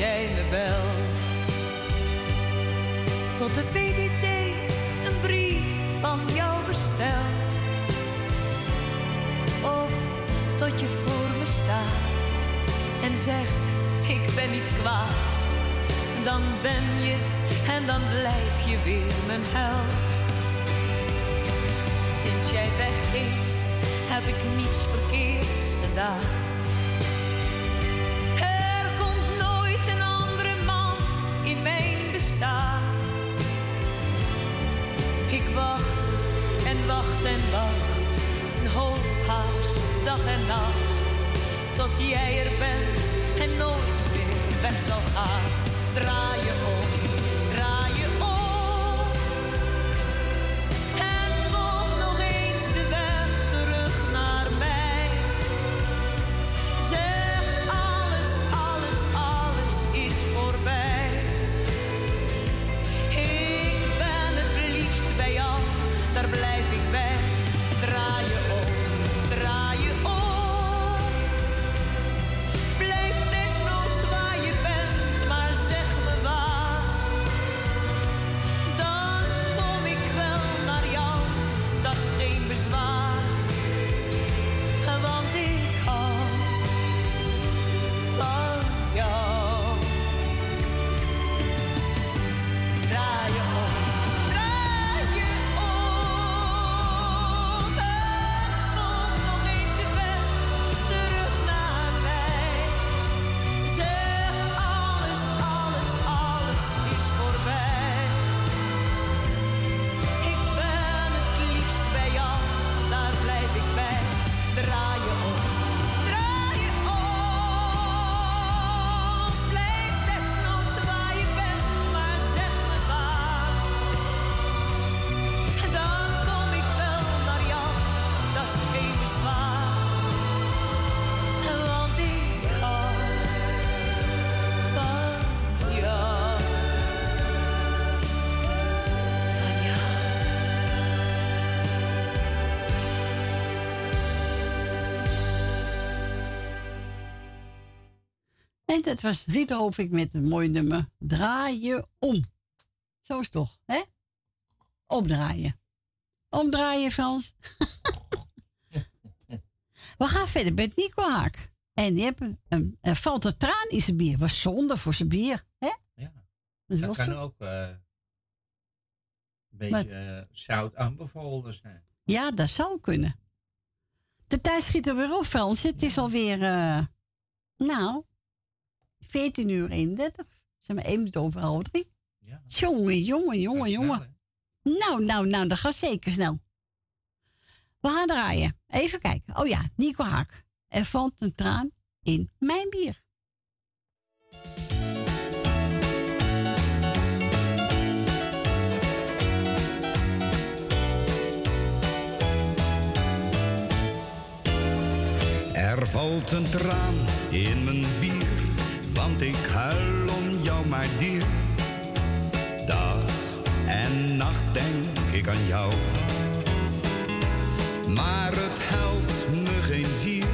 Speaker 9: Jij me belt. Tot de PDT een brief van jou bestelt. Of tot je voor me staat en zegt: Ik ben niet kwaad. Dan ben je en dan blijf je weer mijn held. Sinds jij wegging, heb ik niets verkeerds gedaan. Jij er bent en nooit meer weg zal gaan. En
Speaker 2: dat was Rita Hovink met een mooi nummer. Draai je om. Zo is het toch, hè? Omdraaien. Omdraaien, Frans. We gaan verder met Nico Haak. En die heeft een, er valt een traan in zijn bier. Was zonde voor zijn bier, hè?
Speaker 3: Ja.
Speaker 2: Dat
Speaker 3: kan
Speaker 2: zo.
Speaker 3: ook eh, een beetje eh, zout aanbevolen zijn.
Speaker 2: Ja, dat zou kunnen. De tijd schiet er weer op, Frans. Het is alweer, eh, nou, 14 uur 31. Zijn we één minuut over half drie. Jongen, jongen, jongen, jongen. Nou, nou, nou, dat gaat zeker snel. We gaan draaien. Even kijken. Oh ja, Nico Haak. Er valt een traan in mijn bier.
Speaker 21: Er valt een traan in mijn bier, want ik huil om jou maar dier. Dag en nacht denk ik aan jou. Maar het helpt me geen zier,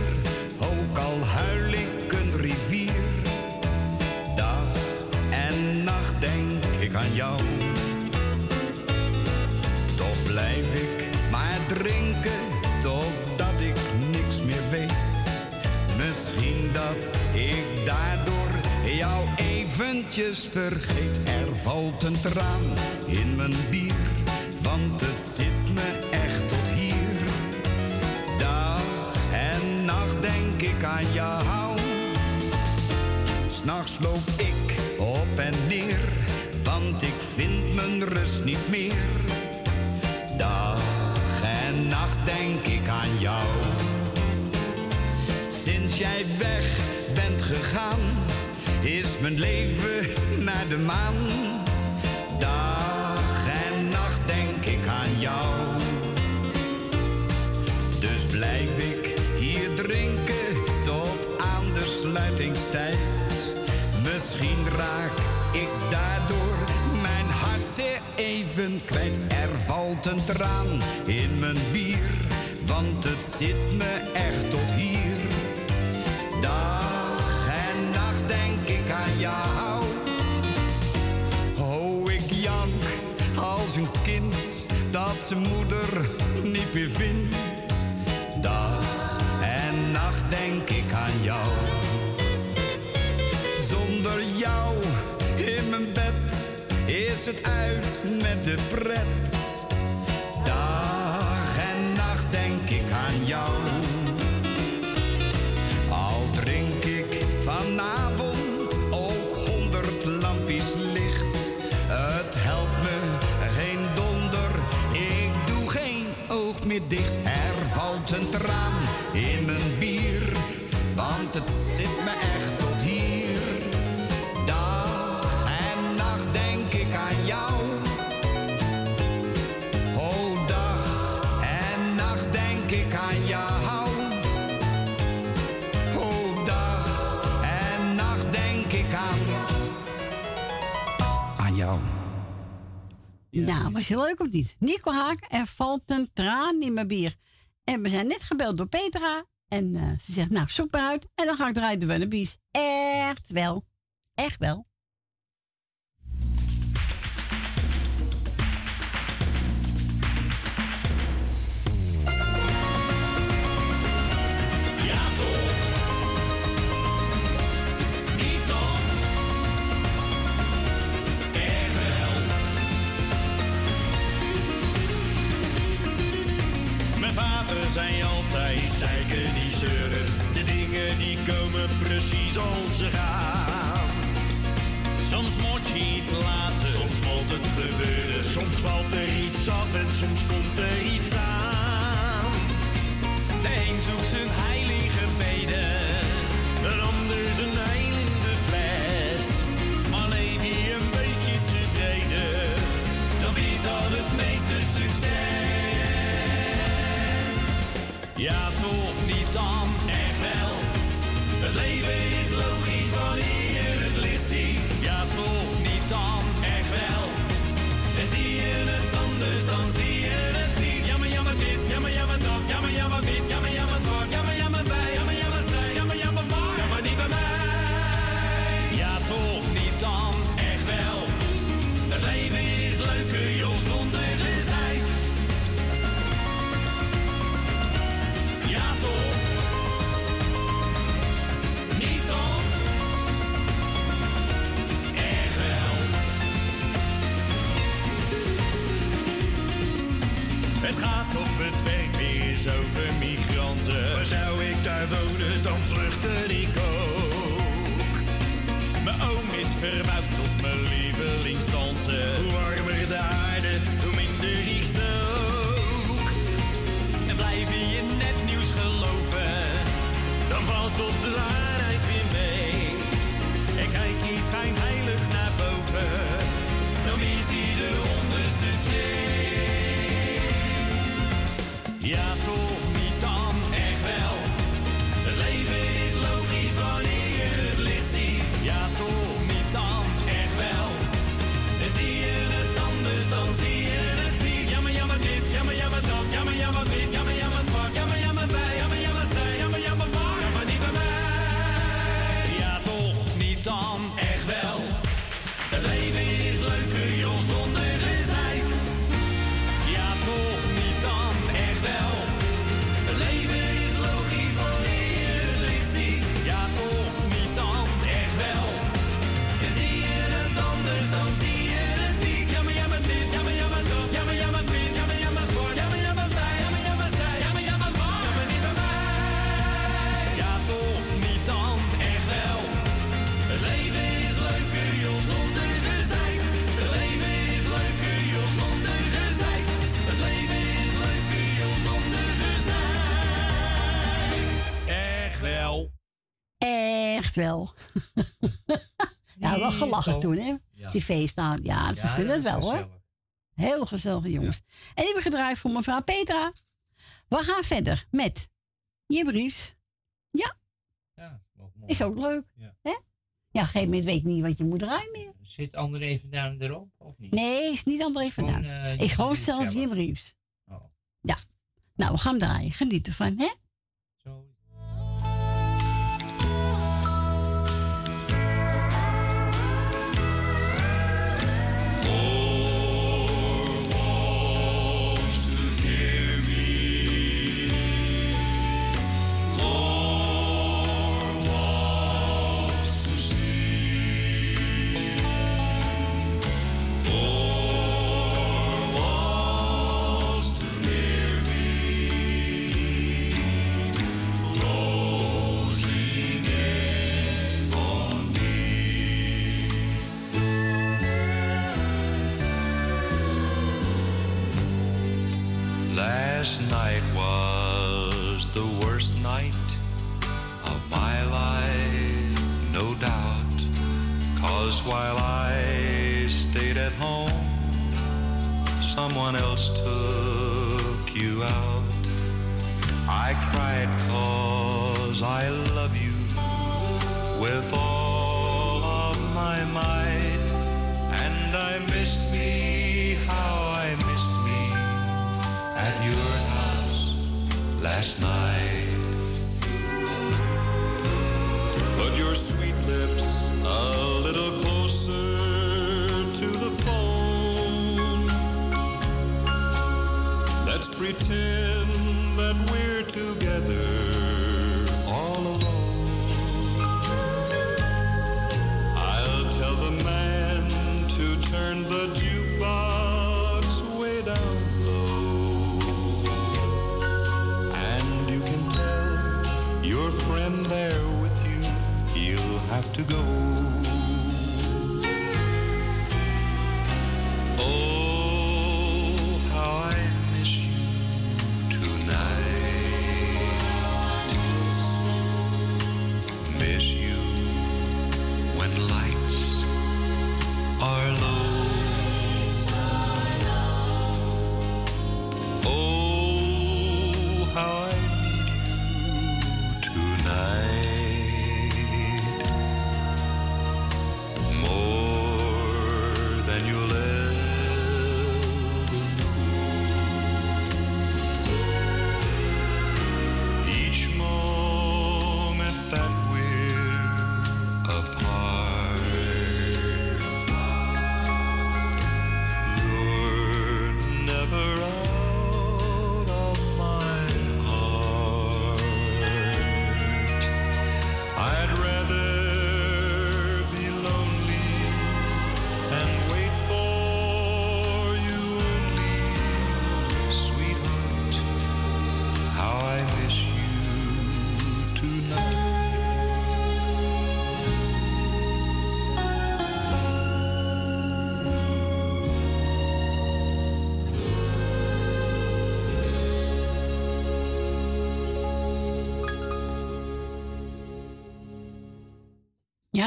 Speaker 21: vergeet. Er valt een traan in mijn bier, want het zit me echt tot hier. Dag en nacht denk ik aan jou. S'nachts loop ik op en neer, want ik vind mijn rust niet meer. Dag en nacht denk ik aan jou. Sinds jij weg bent gegaan, is mijn leven naar de maan. Dag en nacht denk ik aan jou. Dus blijf ik hier drinken tot aan de sluitingstijd. Misschien raak ik daardoor mijn hart zeer even kwijt. Er valt een traan in mijn bier, want het zit me echt tot zijn moeder niet meer vindt. Dag en nacht denk ik aan jou. Zonder jou in mijn bed is het uit met de pret. Dicht. Er valt een traan in
Speaker 2: Nou, was je leuk of niet? Nico Haak, er valt een traan in mijn bier. En we zijn net gebeld door Petra. En eh, ze zegt, nou, zoek maar uit. En dan ga ik draaien de Wennebies. Echt wel. Echt wel.
Speaker 7: Zei altijd, zeiken die zeuren. De dingen die komen precies als ze gaan. Soms moet je iets laten, soms moet het gebeuren. Soms valt er iets af en soms komt er iets Ja, toch niet dan, echt wel. Het leven is Het gaat op het werk weer over migranten.
Speaker 22: Waar zou ik daar wonen, dan vluchtte ik ook.
Speaker 7: Mijn oom is verbouwd Ja, toch. wel. ja, wel
Speaker 14: gelachen toen, hè?
Speaker 7: Ja.
Speaker 14: feest staan. Ja, ze kunnen het wel, hoor. Heel gezellig, jongens. En die hebben gedraaid voor mevrouw Petra. We gaan verder met Jibberies. Ja. Ja, is ook leuk.
Speaker 3: Ja.
Speaker 14: Hè? Ja, op een gegeven moment weet ik niet wat je moet draaien meer.
Speaker 3: Zit André vandaan erop, of niet?
Speaker 14: Nee, is niet André
Speaker 3: vandaan.
Speaker 14: Uh,
Speaker 3: eh,
Speaker 14: is gewoon zelf je
Speaker 3: Oh.
Speaker 14: Ja. Nou, we gaan draaien. Geniet ervan, hè?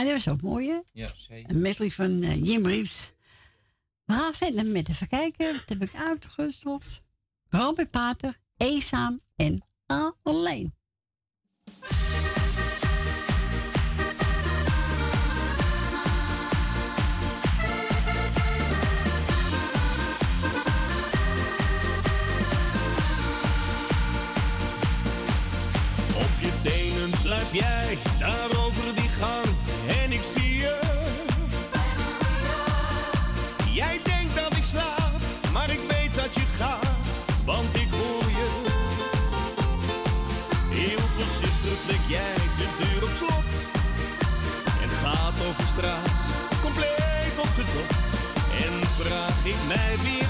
Speaker 2: Dat was ook mooi, hè? Een medley van eh, Jim Reeves. We gaan verder met even kijken. Dat heb ik uitgestopt. Robert Pater, Eenzaam en Alleen.
Speaker 7: Op je tenen sluip jij straat, compleet opgedokt. En vraag ik mij weer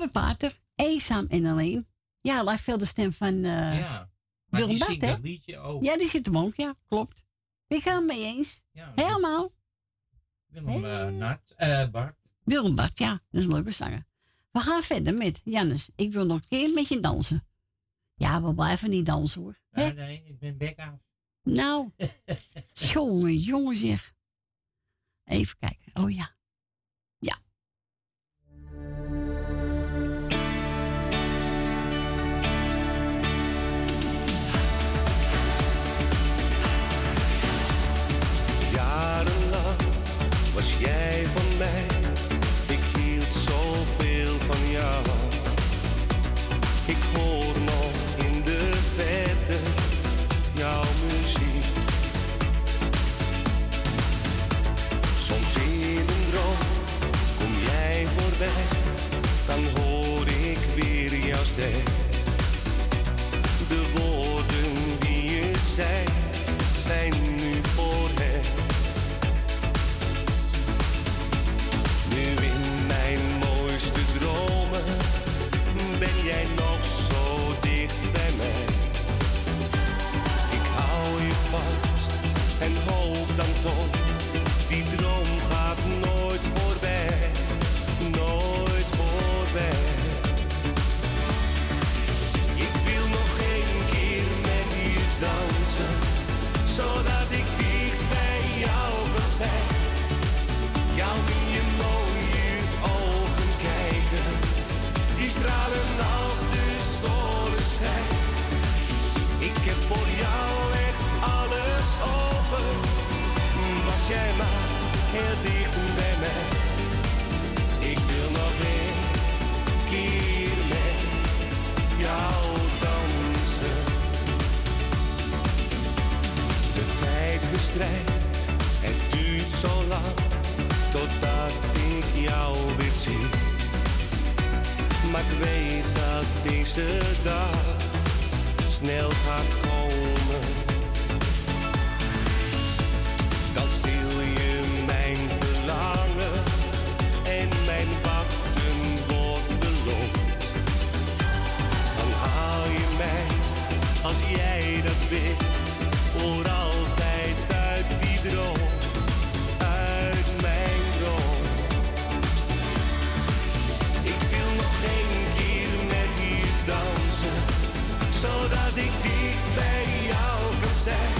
Speaker 2: Albert Pater, eenzaam en alleen. Ja, lijkt veel de stem van uh,
Speaker 3: ja,
Speaker 2: Willem Bart, hè?
Speaker 3: liedje ook.
Speaker 2: Ja, die zit hem ook, ja, klopt. Ik ga hem mee eens.
Speaker 3: Ja,
Speaker 2: Helemaal.
Speaker 3: Willem hey. uh, Nat, eh, Bart.
Speaker 2: Willem Bart, ja, dat is een leuke zanger. We gaan verder met Jannes. Ik wil nog een keer met je dansen. Ja, we blijven niet dansen hoor.
Speaker 3: Nee, nee, ik ben bek af.
Speaker 2: Nou, jongen, jongen zeg. Even kijken. Oh ja.
Speaker 5: jaren was jij.
Speaker 8: Maar ik weet dat deze dag snel gaat komen. Dan stil je mijn verlangen en mijn wachten wordt beloond. Dan haal je mij als jij dat bent voor altijd.
Speaker 2: sad.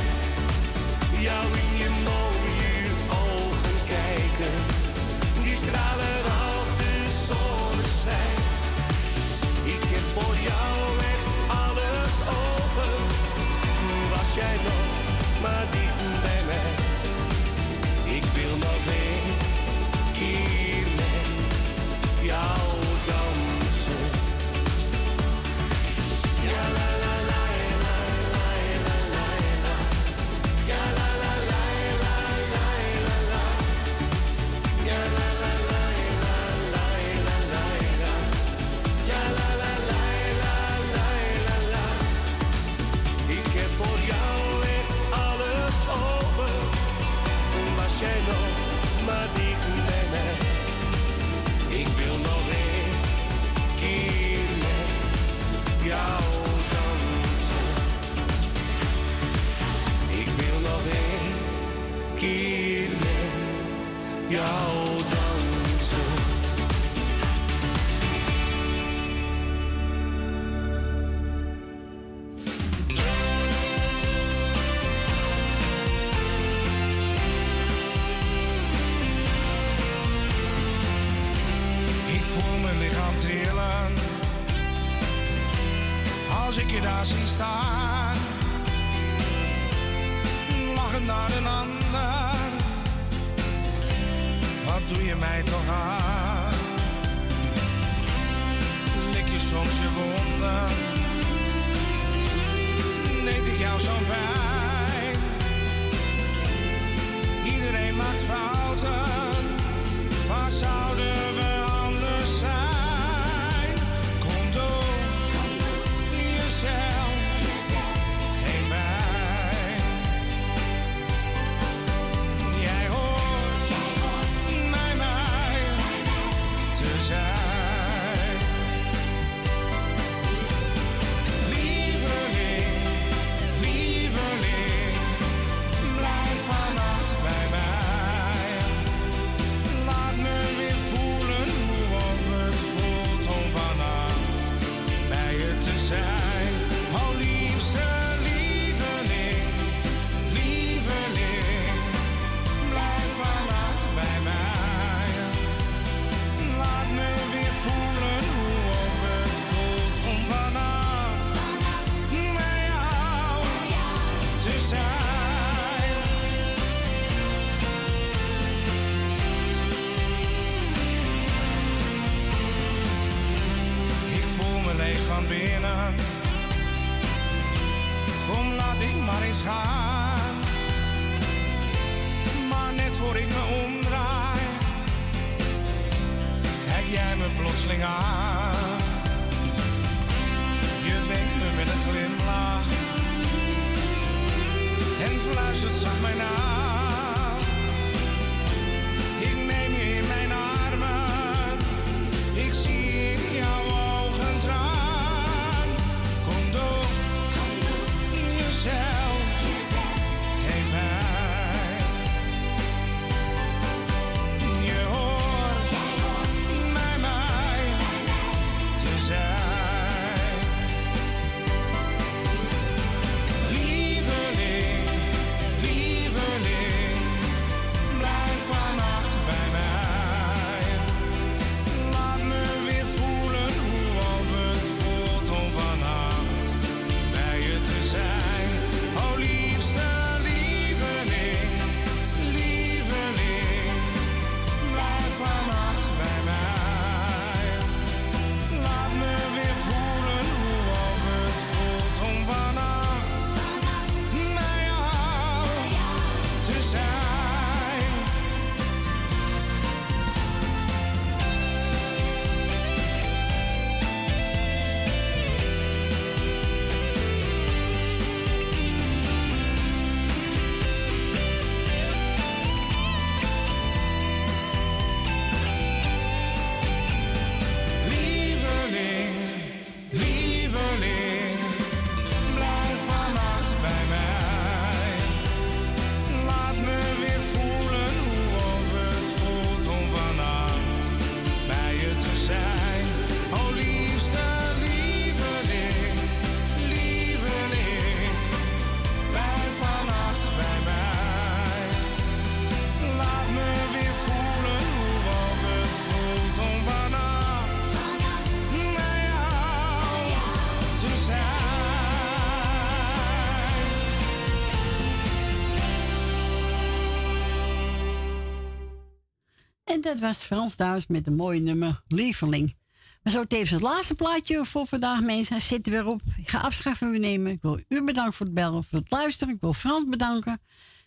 Speaker 2: Dat was Frans Duits met een mooie nummer, Lieveling. Maar zo tevens het laatste plaatje voor vandaag, mensen. Zit er weer op. Ik ga afscheid van nemen. Ik wil u bedanken voor het bellen, voor het luisteren. Ik wil Frans bedanken.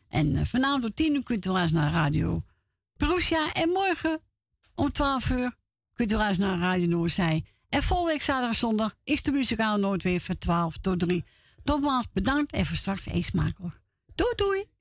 Speaker 2: En eh, vanavond om 10 uur kunt u luisteren naar Radio Perusia. En morgen om 12 uur kunt u luisteren naar Radio Noordzij. En volgende week zaterdag zondag is de muzikaal nooit weer van 12 tot 3. Nogmaals bedankt en voor straks eet smakelijk. Doei doei!